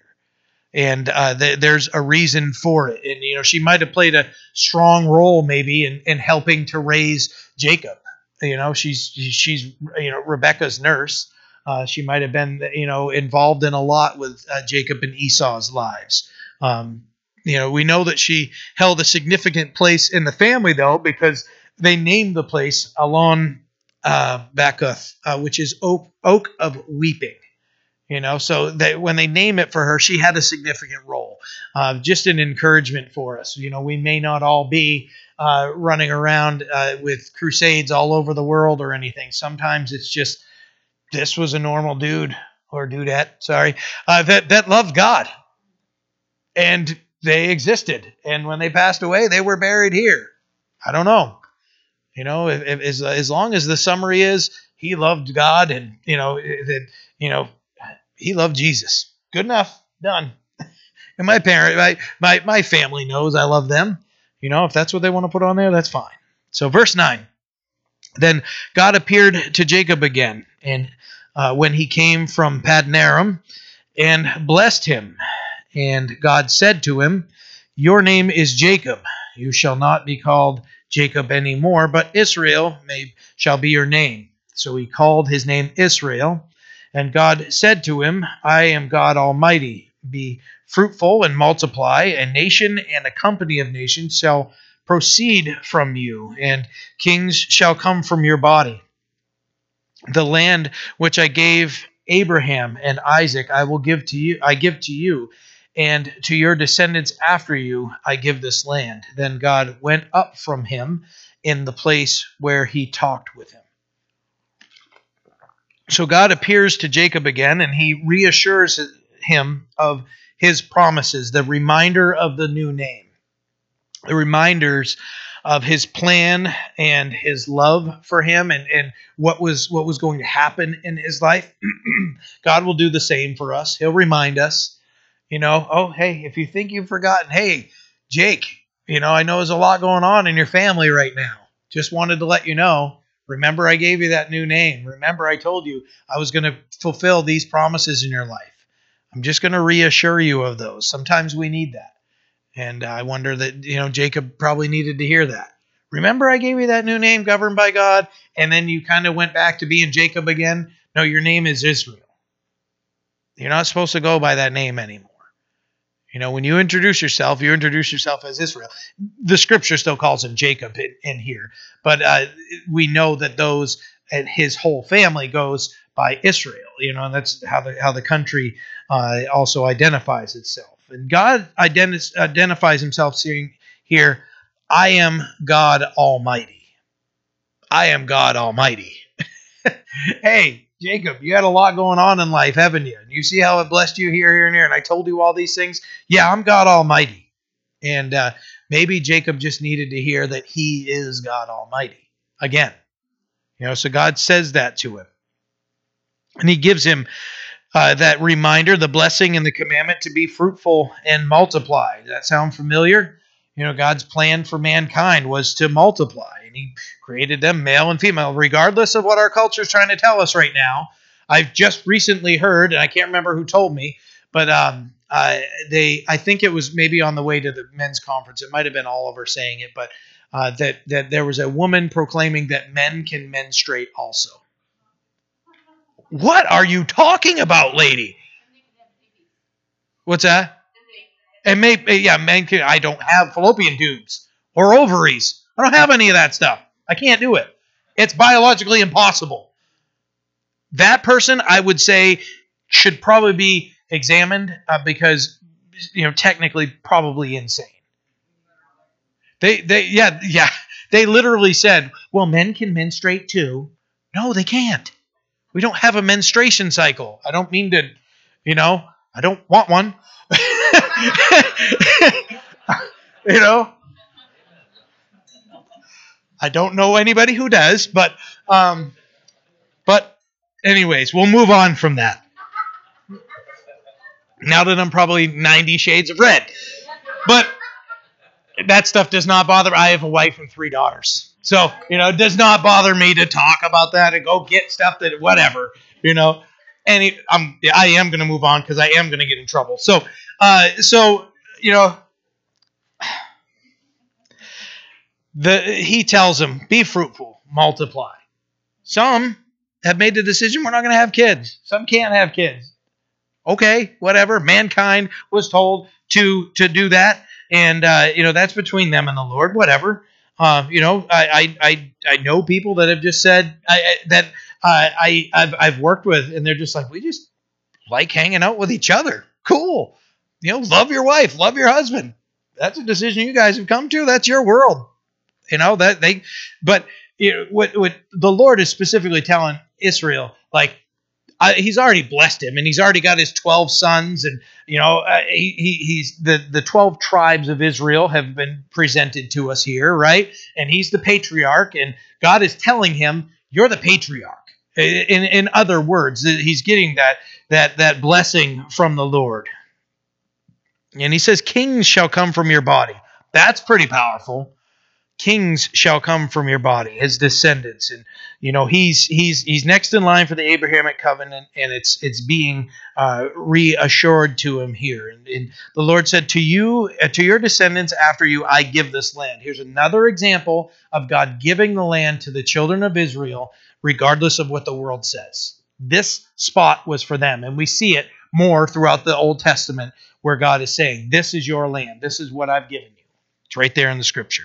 S1: and uh, th- there's a reason for it. And you know, she might have played a strong role maybe in, in helping to raise Jacob. You know, she's she's you know Rebecca's nurse. Uh, she might have been you know involved in a lot with uh, Jacob and Esau's lives. Um, you know, we know that she held a significant place in the family though because they named the place Alon uh, uh, which is oak, oak of weeping. You know, so that when they name it for her, she had a significant role. Uh, just an encouragement for us. You know, we may not all be uh, running around uh, with crusades all over the world or anything. Sometimes it's just this was a normal dude or dudette, sorry, uh, that that loved God, and they existed. And when they passed away, they were buried here. I don't know. You know, if, if, as, as long as the summary is he loved God and, you know, that, you know, he loved Jesus. Good enough. Done. and my parent, my, my, my family knows I love them. You know, if that's what they want to put on there, that's fine. So, verse 9. Then God appeared to Jacob again, and uh, when he came from Paddan Aram, and blessed him. And God said to him, Your name is Jacob. You shall not be called Jacob any more, but Israel may, shall be your name. So he called his name Israel. And God said to him, I am God Almighty. Be fruitful and multiply. A nation and a company of nations shall proceed from you, and kings shall come from your body. The land which I gave Abraham and Isaac I will give to you I give to you and to your descendants after you I give this land. Then God went up from him in the place where he talked with him. So God appears to Jacob again and he reassures him of his promises, the reminder of the new name, the reminders of his plan and his love for him and, and what was what was going to happen in his life. God will do the same for us. He'll remind us you know, oh, hey, if you think you've forgotten, hey, Jake, you know, I know there's a lot going on in your family right now. Just wanted to let you know. Remember, I gave you that new name. Remember, I told you I was going to fulfill these promises in your life. I'm just going to reassure you of those. Sometimes we need that. And I wonder that, you know, Jacob probably needed to hear that. Remember, I gave you that new name governed by God, and then you kind of went back to being Jacob again? No, your name is Israel. You're not supposed to go by that name anymore. You know, when you introduce yourself, you introduce yourself as Israel. The scripture still calls him Jacob in, in here, but uh, we know that those and his whole family goes by Israel. You know, and that's how the how the country uh, also identifies itself. And God identi- identifies himself saying here, "I am God Almighty. I am God Almighty." hey, Jacob, you had a lot going on in life, haven't you? And you see how it blessed you here, here, and here. And I told you all these things. Yeah, I'm God Almighty. And uh, maybe Jacob just needed to hear that he is God Almighty again. You know, so God says that to him. And he gives him uh, that reminder, the blessing and the commandment to be fruitful and multiply. Does that sound familiar? You know, God's plan for mankind was to multiply, and He created them male and female, regardless of what our culture is trying to tell us right now. I've just recently heard, and I can't remember who told me, but um, uh, they, I think it was maybe on the way to the men's conference. It might have been Oliver saying it, but uh, that that there was a woman proclaiming that men can menstruate also. What are you talking about, lady? What's that? And maybe yeah, men can. I don't have fallopian tubes or ovaries. I don't have any of that stuff. I can't do it. It's biologically impossible. That person, I would say, should probably be examined uh, because you know technically probably insane. They they yeah yeah they literally said, well, men can menstruate too. No, they can't. We don't have a menstruation cycle. I don't mean to, you know, I don't want one. you know, I don't know anybody who does, but um, but anyways, we'll move on from that. Now that I'm probably 90 shades of red, but that stuff does not bother. I have a wife and three daughters, so you know, it does not bother me to talk about that and go get stuff that whatever, you know. And I'm I am going to move on because I am going to get in trouble. So, uh, so you know, the he tells him, "Be fruitful, multiply." Some have made the decision we're not going to have kids. Some can't have kids. Okay, whatever. Mankind was told to to do that and uh, you know that's between them and the Lord. Whatever. Uh, you know, I, I I know people that have just said I, I, that I I've, I've worked with, and they're just like we just like hanging out with each other. Cool. You know, love your wife, love your husband. That's a decision you guys have come to. That's your world. You know that they, but you know, what what the Lord is specifically telling Israel, like I, he's already blessed him, and he's already got his twelve sons, and you know uh, he, he, he's the the twelve tribes of Israel have been presented to us here, right? And he's the patriarch, and God is telling him, "You're the patriarch." In in other words, he's getting that that that blessing from the Lord, and he says, "Kings shall come from your body." That's pretty powerful. Kings shall come from your body his descendants. And you know he's he's he's next in line for the abrahamic covenant and it's it's being uh, reassured to him here. And, and, the lord said to you uh, to your descendants after you i give this land. Here's another example of god giving the land to the children of israel regardless of what the world says this spot was for them and we see it more throughout the old testament where god is saying this is your land this is what i've given you it's right there in the scripture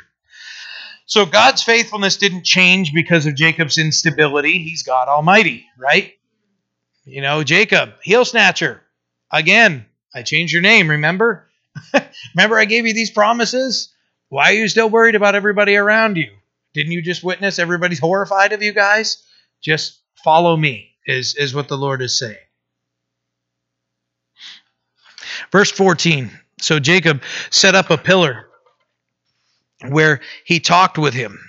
S1: so God's faithfulness didn't change because of Jacob's instability. He's God Almighty, right? You know, Jacob, heel snatcher. Again, I changed your name, remember? remember I gave you these promises? Why are you still worried about everybody around you? Didn't you just witness everybody's horrified of you guys? Just follow me, is, is what the Lord is saying. Verse 14 So Jacob set up a pillar where he talked with him,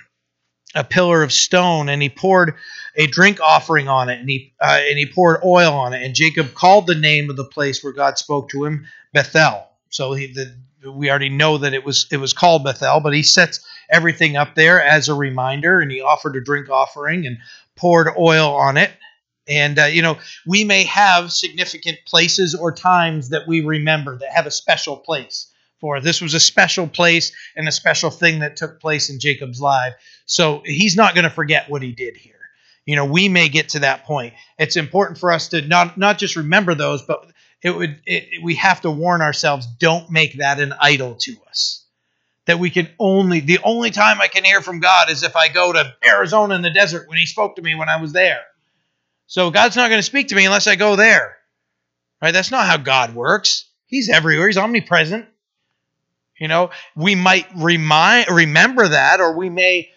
S1: a pillar of stone, and he poured a drink offering on it, and he uh, and he poured oil on it. And Jacob called the name of the place where God spoke to him Bethel. So he, the, we already know that it was it was called Bethel, but he sets everything up there as a reminder, and he offered a drink offering and poured oil on it. And uh, you know, we may have significant places or times that we remember that have a special place for. This was a special place and a special thing that took place in Jacob's life. So he's not going to forget what he did here. You know, we may get to that point. It's important for us to not not just remember those, but it would it, we have to warn ourselves don't make that an idol to us. That we can only the only time I can hear from God is if I go to Arizona in the desert when he spoke to me when I was there. So God's not going to speak to me unless I go there. Right? That's not how God works. He's everywhere. He's omnipresent. You know, we might remind remember that, or we may,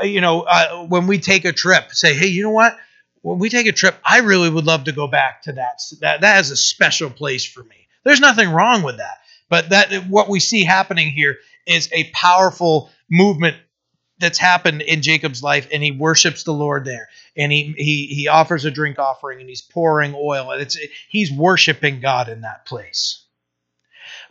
S1: uh, you know, uh, when we take a trip, say, hey, you know what? When we take a trip, I really would love to go back to that. That that is a special place for me. There's nothing wrong with that, but that what we see happening here is a powerful movement that's happened in Jacob's life, and he worships the Lord there, and he he he offers a drink offering, and he's pouring oil, and it's he's worshiping God in that place.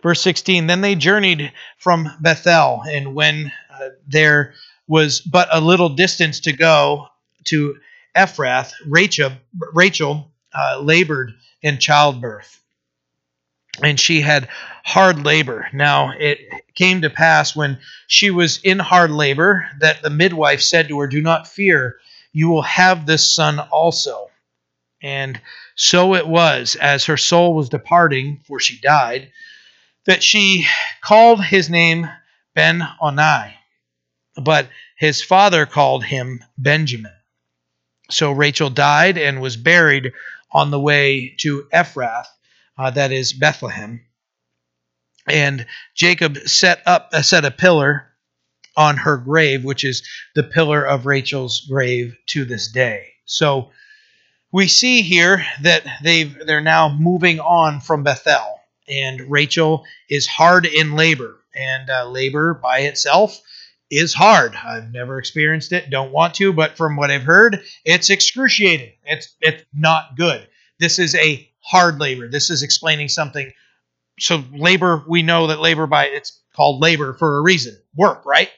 S1: Verse 16 Then they journeyed from Bethel, and when uh, there was but a little distance to go to Ephrath, Rachel, Rachel uh, labored in childbirth, and she had hard labor. Now it came to pass when she was in hard labor that the midwife said to her, Do not fear, you will have this son also. And so it was, as her soul was departing, for she died, that she called his name Ben Oni, but his father called him Benjamin. So Rachel died and was buried on the way to Ephrath, uh, that is Bethlehem. And Jacob set up uh, set a pillar on her grave, which is the pillar of Rachel's grave to this day. So we see here that they've they're now moving on from Bethel, and Rachel is hard in labor, and uh, labor by itself is hard. I've never experienced it, don't want to, but from what I've heard, it's excruciating. It's it's not good. This is a hard labor. This is explaining something. So labor, we know that labor by it's called labor for a reason, work, right?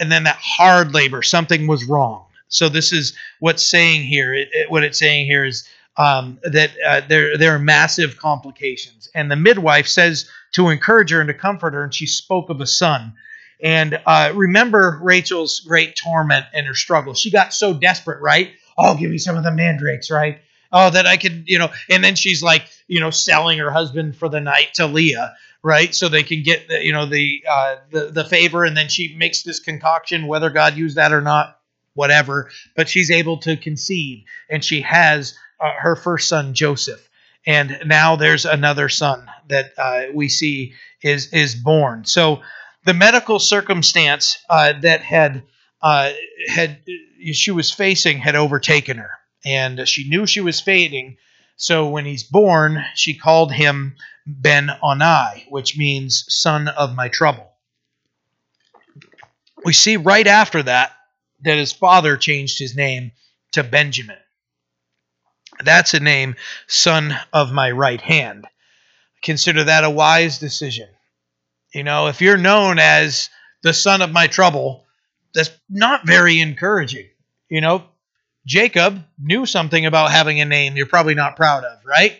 S1: And then that hard labor, something was wrong. So this is what's saying here. It, it, what it's saying here is um, that uh, there there are massive complications. And the midwife says to encourage her and to comfort her, and she spoke of a son. And uh, remember Rachel's great torment and her struggle. She got so desperate, right? Oh, give me some of the mandrakes, right? Oh, that I could, you know. And then she's like, you know, selling her husband for the night to Leah, right? So they can get, the, you know, the uh, the the favor. And then she makes this concoction, whether God used that or not, whatever. But she's able to conceive, and she has uh, her first son, Joseph. And now there's another son that uh, we see is is born. So the medical circumstance uh, that had uh, had she was facing had overtaken her, and she knew she was fading. So when he's born, she called him Ben Onai, which means son of my trouble. We see right after that that his father changed his name to Benjamin. That's a name, son of my right hand. Consider that a wise decision. You know, if you're known as the son of my trouble, that's not very encouraging. You know, Jacob knew something about having a name you're probably not proud of, right?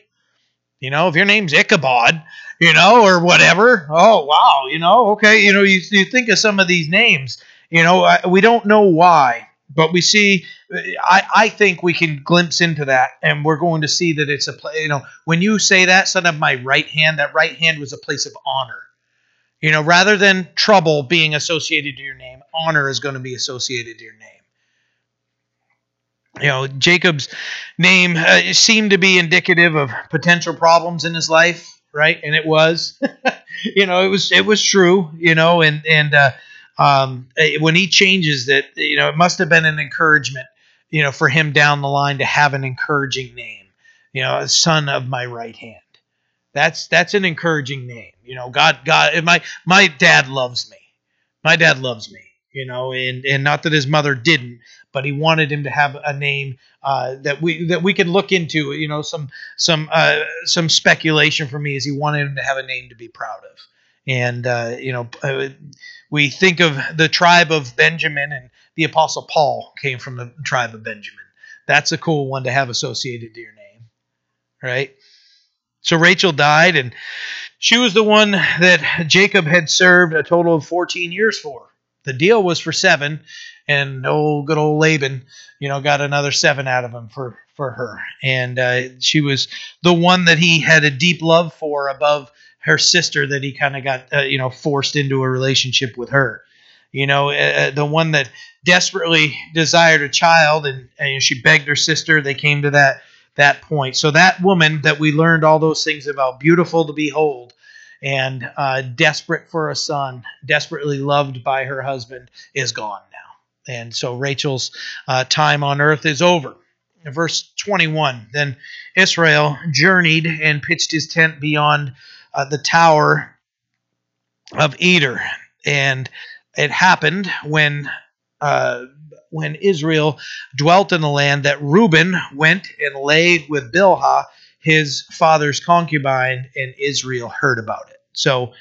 S1: You know, if your name's Ichabod, you know, or whatever, oh, wow, you know, okay, you know, you, you think of some of these names, you know, we don't know why, but we see, I, I think we can glimpse into that, and we're going to see that it's a, you know, when you say that, son of my right hand, that right hand was a place of honor you know, rather than trouble being associated to your name, honor is going to be associated to your name. You know, Jacob's name uh, seemed to be indicative of potential problems in his life, right? And it was, you know, it was it was true, you know, and and uh, um, eh, when he changes that, you know, it must have been an encouragement, you know, for him down the line to have an encouraging name, you know, son of my right hand. That's that's an encouraging name. You know, God God my my dad loves me. My dad loves me, you know, and and not that his mother didn't, but he wanted him to have a name uh, that we that we could look into, you know, some some uh, some speculation for me is he wanted him to have a name to be proud of. And uh, you know, uh, we think of the tribe of Benjamin and the apostle Paul came from the tribe of Benjamin. That's a cool one to have associated to your name. Right? So Rachel died, and she was the one that Jacob had served a total of 14 years for. The deal was for seven, and old good old Laban, you know, got another seven out of him for for her, and uh, she was the one that he had a deep love for above her sister that he kind of got, uh, you know, forced into a relationship with her. You know, uh, uh, the one that desperately desired a child, and, and she begged her sister. They came to that that point. So that woman that we learned all those things about, beautiful to behold, and uh, desperate for a son, desperately loved by her husband, is gone. And so Rachel's uh, time on earth is over. verse 21 Then Israel journeyed and pitched his tent beyond uh, the tower of Eder. And it happened when uh, when Israel dwelt in the land that Reuben went and lay with Bilhah, his father's concubine, and Israel heard about it. So,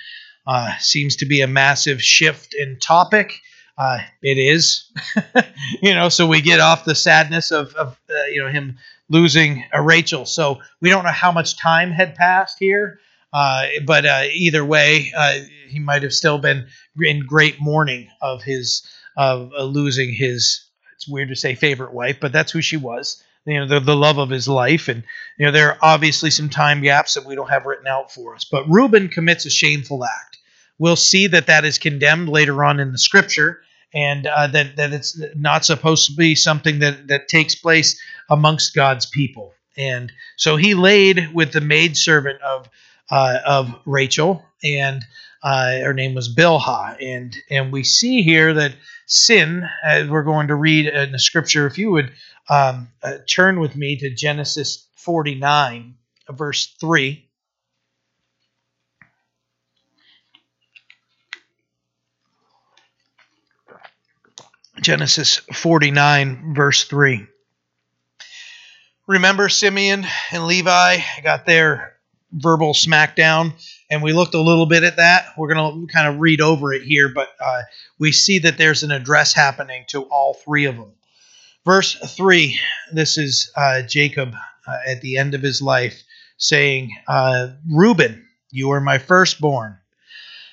S1: uh, seems to be a massive shift in topic. Uh, it is, you know. So we get off the sadness of, of uh, you know him losing a Rachel. So we don't know how much time had passed here, uh, but uh, either way, uh, he might have still been in great mourning of his of losing his. It's weird to say favorite wife, but that's who she was you know the, the love of his life and you know there are obviously some time gaps that we don't have written out for us but reuben commits a shameful act we'll see that that is condemned later on in the scripture and uh, that, that it's not supposed to be something that, that takes place amongst god's people and so he laid with the maidservant of uh, of rachel and uh, her name was bilhah and and we see here that sin as we're going to read in the scripture if you would um, uh, turn with me to Genesis 49, verse 3. Genesis 49, verse 3. Remember Simeon and Levi got their verbal smackdown, and we looked a little bit at that. We're going to kind of read over it here, but uh, we see that there's an address happening to all three of them. Verse 3 this is uh, Jacob uh, at the end of his life saying, uh, Reuben, you are my firstborn,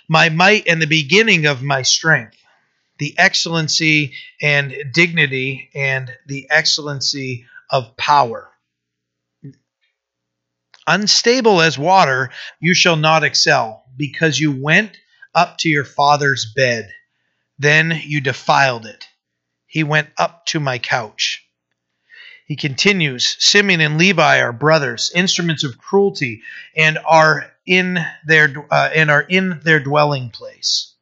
S1: my might and the beginning of my strength, the excellency and dignity and the excellency of power. Unstable as water, you shall not excel, because you went up to your father's bed. Then you defiled it he went up to my couch. He continues Simeon and Levi are brothers, instruments of cruelty, and are in their uh, and are in their dwelling place.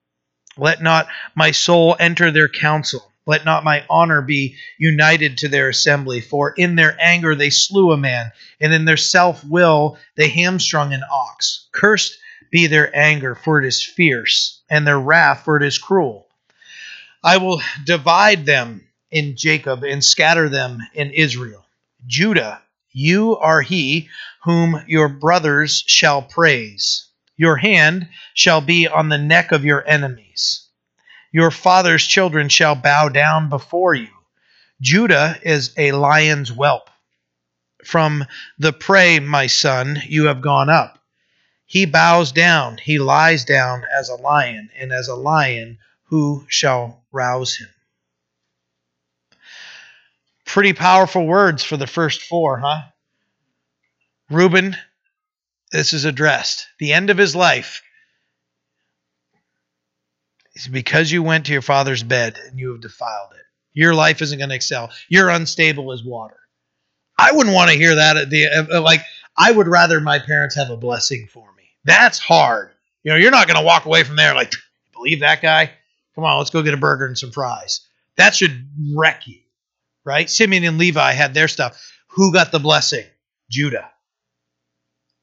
S1: Let not my soul enter their council. Let not my honor be united to their assembly. For in their anger they slew a man, and in their self will they hamstrung an ox. Cursed be their anger, for it is fierce, and their wrath, for it is cruel. I will divide them in Jacob and scatter them in Israel. Judah, you are he whom your brothers shall praise. Your hand shall be on the neck of your enemies. Your father's children shall bow down before you. Judah is a lion's whelp. From the prey, my son, you have gone up. He bows down, he lies down as a lion, and as a lion who shall rouse him? Pretty powerful words for the first four, huh? Reuben, this is addressed. The end of his life is because you went to your father's bed and you have defiled it. Your life isn't going to excel. You're unstable as water. I wouldn't want to hear that at the uh, uh, like I would rather my parents have a blessing for me. That's hard. You know, you're not going to walk away from there like believe that guy. Come on, let's go get a burger and some fries. That should wreck you, right? Simeon and Levi had their stuff. Who got the blessing? Judah.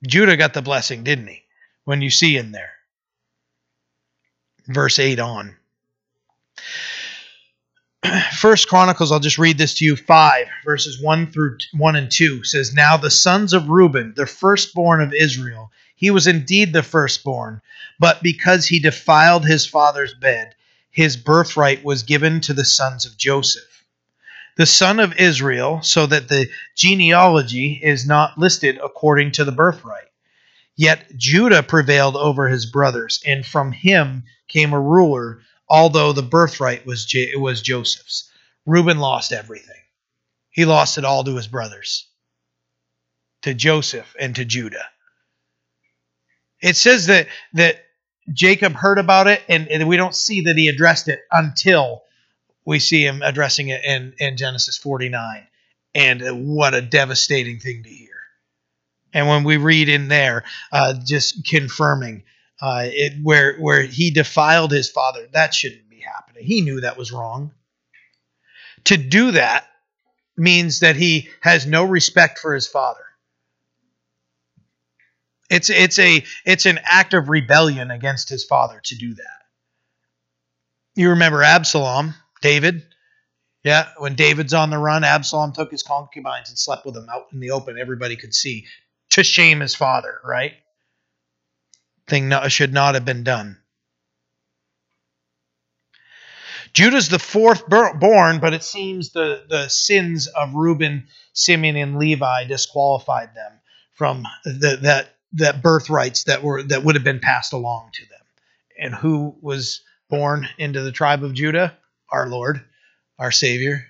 S1: Judah got the blessing, didn't he? When you see in there. Verse 8 on. First Chronicles, I'll just read this to you. 5, verses 1 through 1 and 2 says, Now the sons of Reuben, the firstborn of Israel, he was indeed the firstborn, but because he defiled his father's bed, his birthright was given to the sons of Joseph, the son of Israel, so that the genealogy is not listed according to the birthright. Yet Judah prevailed over his brothers, and from him came a ruler, although the birthright was, J- was Joseph's. Reuben lost everything. He lost it all to his brothers, to Joseph and to Judah. It says that that Jacob heard about it, and, and, we don't see that he addressed it until we see him addressing it in, in Genesis 49. And what a devastating thing to hear. And when we read in there, uh, just confirming uh, it, where where he defiled his father, that shouldn't be happening. He knew that was wrong. To do that means that he has no respect for his father. It's it's a it's an act of rebellion against his father to do that. You remember Absalom, David, Yeah, when David's on the run, Absalom took his concubines and slept with them out in the open. Everybody could see to shame his father, right? Thing not, should not have been done. Judah's the fourth born, but it seems the, the sins of Reuben, Simeon, and Levi disqualified them from the, that that birthrights that were that would have been passed along to them. And who was born into the tribe of Judah? Our Lord, our Savior.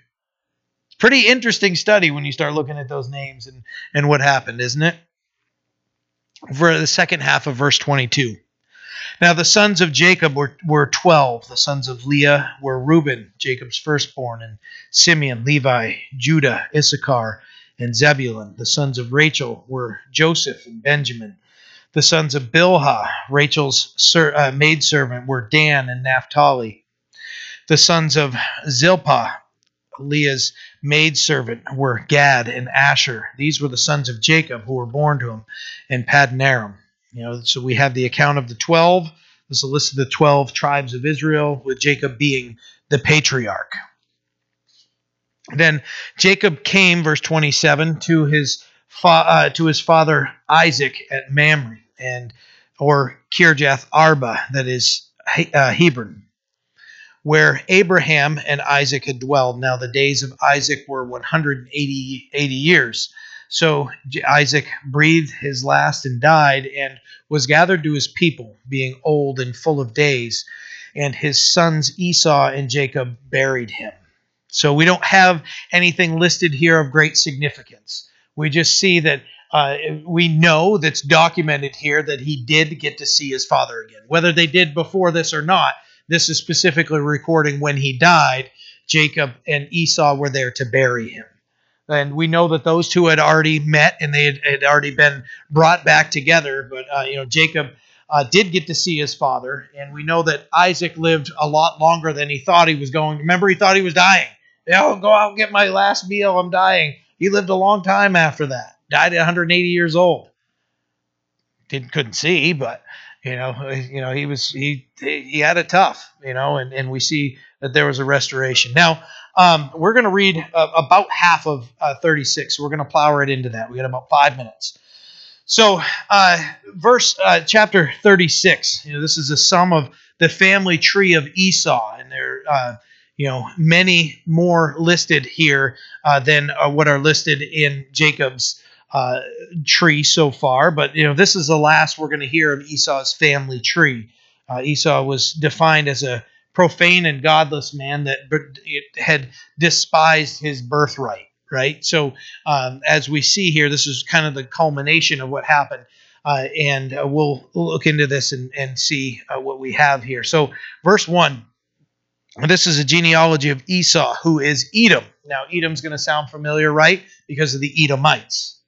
S1: Pretty interesting study when you start looking at those names and, and what happened, isn't it? For the second half of verse 22. Now the sons of Jacob were, were 12. The sons of Leah were Reuben, Jacob's firstborn, and Simeon, Levi, Judah, Issachar, and Zebulun. The sons of Rachel were Joseph and Benjamin. The sons of Bilhah, Rachel's ser- uh, maidservant, were Dan and Naphtali. The sons of Zilpah, Leah's maidservant, were Gad and Asher. These were the sons of Jacob who were born to him in Paddan Aram. You know, so we have the account of the 12. This is a list of the 12 tribes of Israel, with Jacob being the patriarch. Then Jacob came, verse 27, to his fa- uh, to his father Isaac at Mamre, and or Kirjath Arba, that is uh, Hebron, where Abraham and Isaac had dwelled. Now the days of Isaac were 180 80 years. So Isaac breathed his last and died, and was gathered to his people, being old and full of days. And his sons Esau and Jacob buried him. So we don't have anything listed here of great significance. We just see that uh, we know that's documented here that he did get to see his father again. Whether they did before this or not, this is specifically recording when he died. Jacob and Esau were there to bury him. And we know that those two had already met and they had, had already been brought back together. But, uh, you know, Jacob uh, did get to see his father. And we know that Isaac lived a lot longer than he thought he was going. Remember, he thought he was dying. I'll go out and get my last meal. I'm dying. He lived a long time after that. Died at 180 years old. Didn't couldn't see, but you know, you know, he was he he had it tough, you know, and and we see that there was a restoration. Now, um, we're going to read uh, about half of uh, 36. So we're going to plow right into that. We got about five minutes. So, uh, verse uh, chapter 36. You know, this is a sum of the family tree of Esau, and there, uh, you know, many more listed here uh, than what are listed in Jacob's tree so far. But you know, this is the last we're going to hear of Esau's family tree. Esau was defined as a profane and godless man that had despised his birthright right so um, as we see here this is kind of the culmination of what happened uh, and uh, we'll look into this and, and see uh, what we have here so verse 1 this is a genealogy of esau who is edom now edom's going to sound familiar right because of the edomites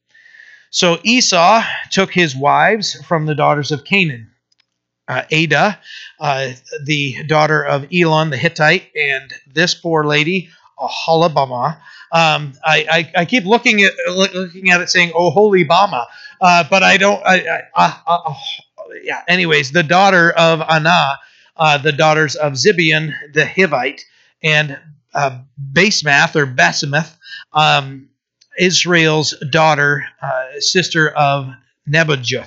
S1: so esau took his wives from the daughters of canaan uh, Adah, uh, the daughter of Elon the Hittite, and this poor lady, Aholibama. Um, I, I, I, keep looking at looking at it saying "Oh holy Bama," uh, but I don't. I, I, yeah. Anyways, the daughter of Anah, uh, the daughters of Zibeon the Hivite, and uh, Basemath or Basemeth, um, Israel's daughter, sister of Nebuchadnezzar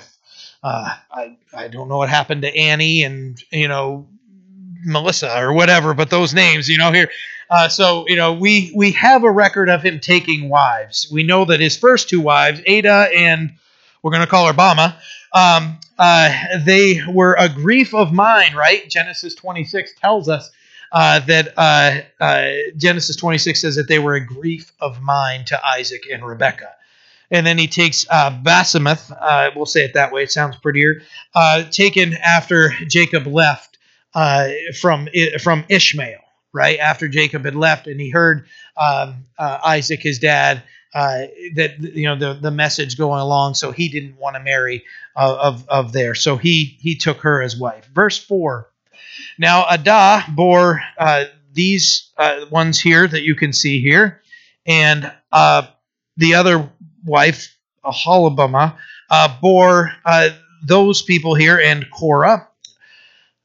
S1: uh, I I don't know what happened to Annie and you know Melissa or whatever, but those names, you know, here. Uh, so you know, we we have a record of him taking wives. We know that his first two wives, Adah and we're going to call her Bama, um, uh, they were a grief of mine, right? Genesis 26 tells us uh, that uh, uh, Genesis 26 says that they were a grief of mine to Isaac and Rebekah and then he takes uh, Basemeth, uh, we'll say it that way, it sounds prettier, taken after Jacob left from, from Ishmael, right? After Jacob had left and he heard um, Isaac, his dad, uh, that you know the the message going along, so he didn't want to marry uh, of of there, so he he took her as wife. Verse four. Now Adah bore uh, these uh, ones here that you can see here, and the other wife, Aholibama, uh, bore uh, those people here and Korah.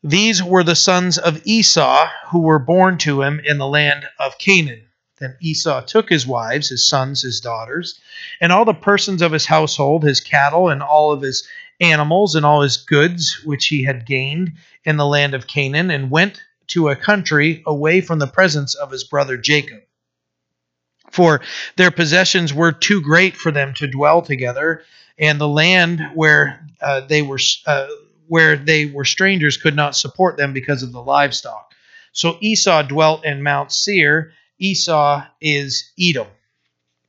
S1: These were the sons of Esau who were born to him in the land of Canaan. Then Esau took his wives, his sons, his daughters, and all the persons of his household, his cattle, and all of his animals, and all his goods which he had gained in the land of Canaan, and went to a country away from the presence of his brother Jacob. For their possessions were too great for them to dwell together, and the land where uh, they were uh, where they were strangers could not support them because of the livestock. So Esau dwelt in Mount Seir. Esau is Edom.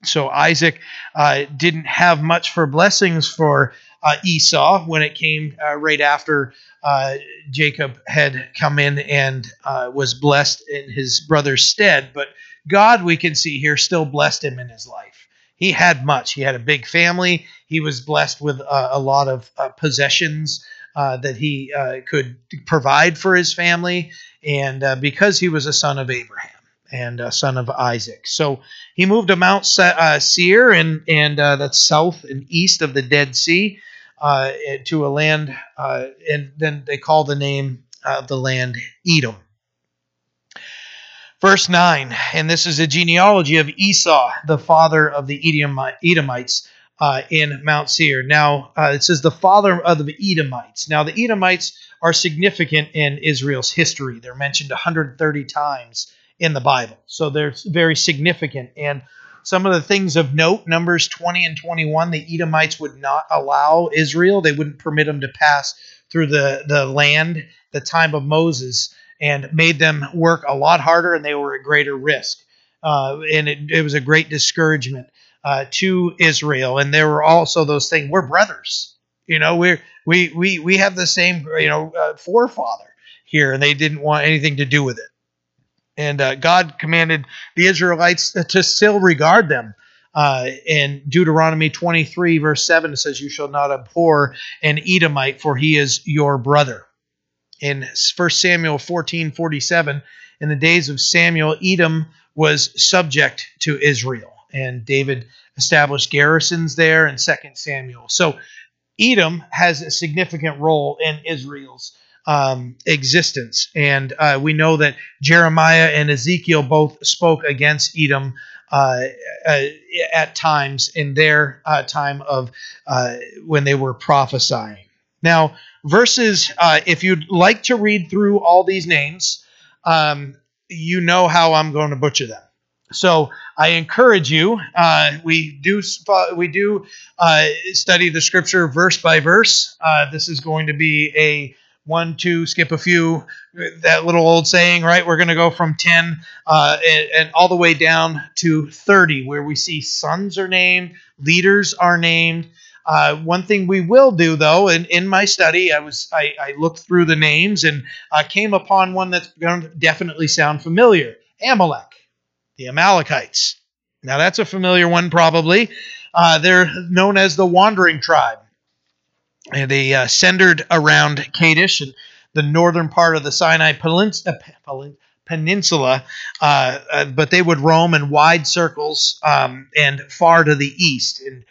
S1: So Isaac uh, didn't have much for blessings for uh, Esau when it came uh, right after uh, Jacob had come in and uh, was blessed in his brother's stead. But God, we can see here, still blessed him in his life. He had much. He had a big family. He was blessed with uh, a lot of possessions that he could provide for his family. And because he was a son of Abraham and a son of Isaac. So he moved to Mount Seir, and, and uh, that's south and east of the Dead Sea uh, to a land, uh, and then they call the name of the land Edom. Verse 9, and this is a genealogy of Esau, the father of the Edomites uh, in Mount Seir. Now, uh, it says the father of the Edomites. Now, the Edomites are significant in Israel's history. They're mentioned 130 times in the Bible, so they're very significant. And some of the things of note, Numbers 20 and 21, the Edomites would not allow Israel, they wouldn't permit them to pass through the, the land the time of Moses and made them work a lot harder and they were at greater risk. Uh, and it, it, was a great discouragement uh, to Israel. And there were also those things, we're brothers. You know, we're, we, we, we have the same, you know, uh, forefather here, and they didn't want anything to do with it. And uh, God commanded the Israelites to still regard them. Uh, in Deuteronomy 23, verse 7, it says, You shall not abhor an Edomite, for he is your brother. In 1 Samuel 14, 47, in the days of Samuel, Edom was subject to Israel, and David established garrisons there in 2 Samuel. So Edom has a significant role in Israel's um, existence. And uh, we know that Jeremiah and Ezekiel both spoke against Edom uh, uh, at times in their uh, time of uh, when they were prophesying. Now, verses, if you'd like to read through all these names, um, you know how I'm going to butcher them. So I encourage you. Uh, we do we do uh, study the scripture verse by verse. Uh, this is going to be a one, two, skip a few. That little old saying, right? We're going to go from 10 uh, and, and, all the way down to 30, where we see sons are named, leaders are named. Uh, one thing we will do, though, in, in my study, I was I, I looked through the names and I came upon one that's going to definitely sound familiar: Amalek, the Amalekites. Now that's a familiar one, probably. Uh, they're known as the wandering tribe they uh, centered around Kadesh and the northern part of the Sinai uh, Peninsula, uh, uh, but they would roam in wide circles um, and far to the east. And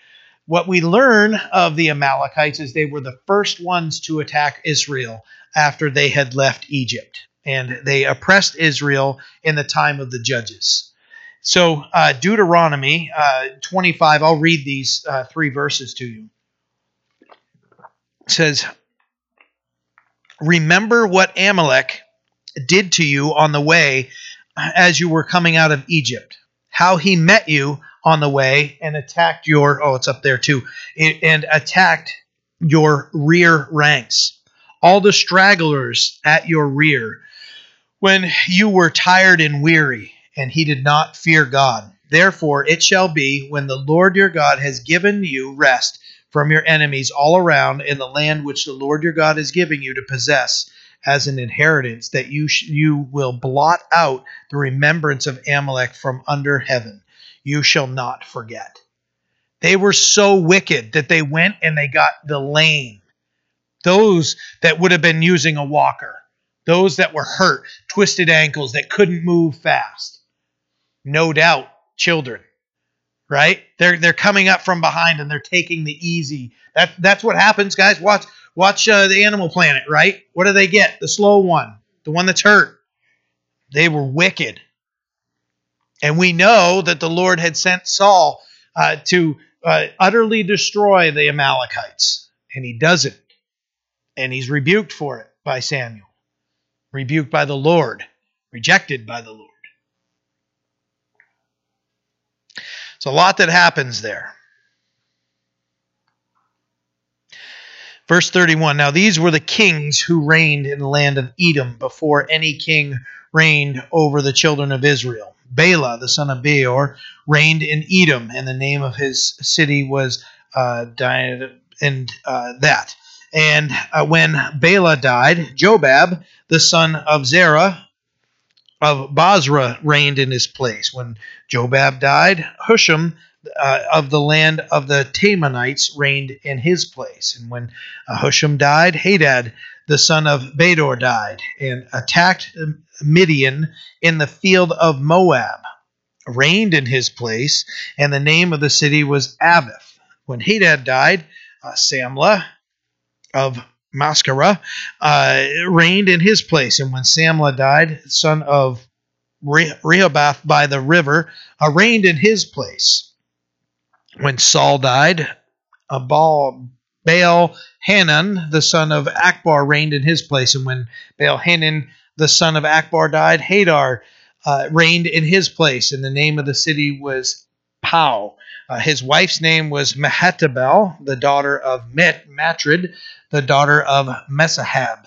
S1: what we learn of the Amalekites is they were the first ones to attack Israel after they had left Egypt, and they oppressed Israel in the time of the judges. So, uh, Deuteronomy uh, 25, I'll read these three verses to you says, Remember what Amalek did to you on the way as you were coming out of Egypt, how he met you on the way and attacked your, oh, it's up there too, and attacked your rear ranks, all the stragglers at your rear, when you were tired and weary, and he did not fear God. Therefore, it shall be when the Lord your God has given you rest from your enemies all around in the land which the Lord your God is giving you to possess as an inheritance, that you sh- you will blot out the remembrance of Amalek from under heaven. You shall not forget. They were so wicked that they went and they got the lame, those that would have been using a walker, those that were hurt, twisted ankles that couldn't move fast. No doubt, children right? They're they're coming up from behind and they're taking the easy. That that's what happens, guys. Watch watch uh, the Animal Planet, right? What do they get? The slow one, the one that's hurt. They were wicked. And we know that the Lord had sent Saul uh, to uh, utterly destroy the Amalekites, and he does it. And he's rebuked for it by Samuel, rebuked by the Lord, rejected by the Lord. It's a lot that happens there. Verse 31 Now these were the kings who reigned in the land of Edom before any king reigned over the children of Israel. Bela, the son of Beor, reigned in Edom, and the name of his city was uh, and uh, that. And uh, when Bela died, Jobab, the son of Zerah of Bozrah, reigned in his place. When Jobab died, Husham uh, of the land of the Temanites reigned in his place. And when uh, Husham died, Hadad, the son of Bedor, died and attacked Midian in the field of Moab, reigned in his place, and the name of the city was Avith. When Hadad died, uh, of Masrekah uh, reigned in his place. And when Samlah died, son of Rehoboth by the river, uh, reigned in his place. When Saul died, Baal, Baal Hanan, the son of Akbar, reigned in his place. And when Baal Hanan, the son of Akbar, died, Hadar uh, reigned in his place. And the name of the city was Pau. Uh, his wife's name was Mehetabel, the daughter of Met, Matred, the daughter of Mesahab.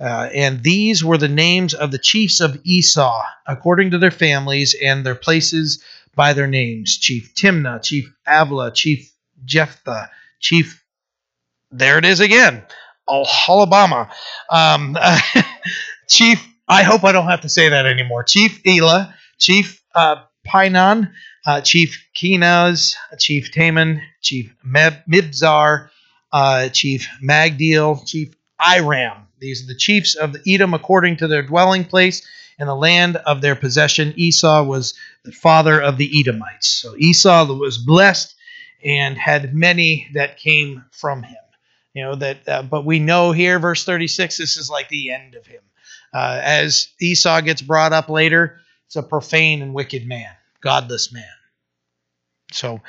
S1: Uh, and these were the names of the chiefs of Esau, according to their families and their places by their names. Chief Timnah, Chief Avlah, Chief Jephthah, Chief, there it is again, Aholibamah, um, Chief, I hope I don't have to say that anymore, Chief Elah, Chief uh, Pinon, uh, Chief Kenaz, Chief Taman, Chief Meb- Mibzar, uh, Chief Magdiel, Chief Iram. These are the chiefs of Edom according to their dwelling place and the land of their possession. Esau was the father of the Edomites. So Esau was blessed and had many that came from him. You know that, uh, but we know here, verse 36, this is like the end of him. Uh, as Esau gets brought up later, it's a profane and wicked man godless man. So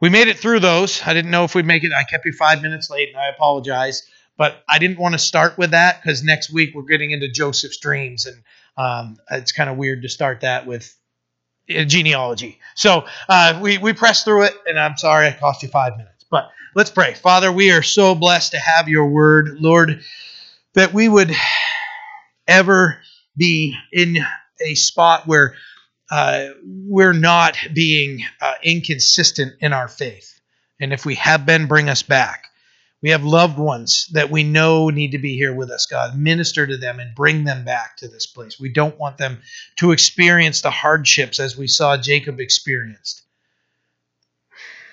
S1: we made it through those. I didn't know if we'd make it. I kept you five minutes late, and I apologize. But I didn't want to start with that because next week we're getting into Joseph's dreams, and um, it's kind of weird to start that with genealogy. So uh, we we pressed through it, and I'm sorry I cost you five minutes. But let's pray. Father, we are so blessed to have your word, Lord, that we would ever be in a spot where uh, we're not being uh, inconsistent in our faith. And if we have been, bring us back. We have loved ones that we know need to be here with us, God. Minister to them and bring them back to this place. We don't want them to experience the hardships as we saw Jacob experienced.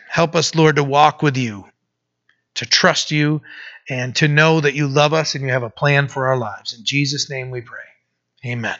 S1: Help us, Lord, to walk with you, to trust you, and to know that you love us and you have a plan for our lives. In Jesus' name we pray. Amen.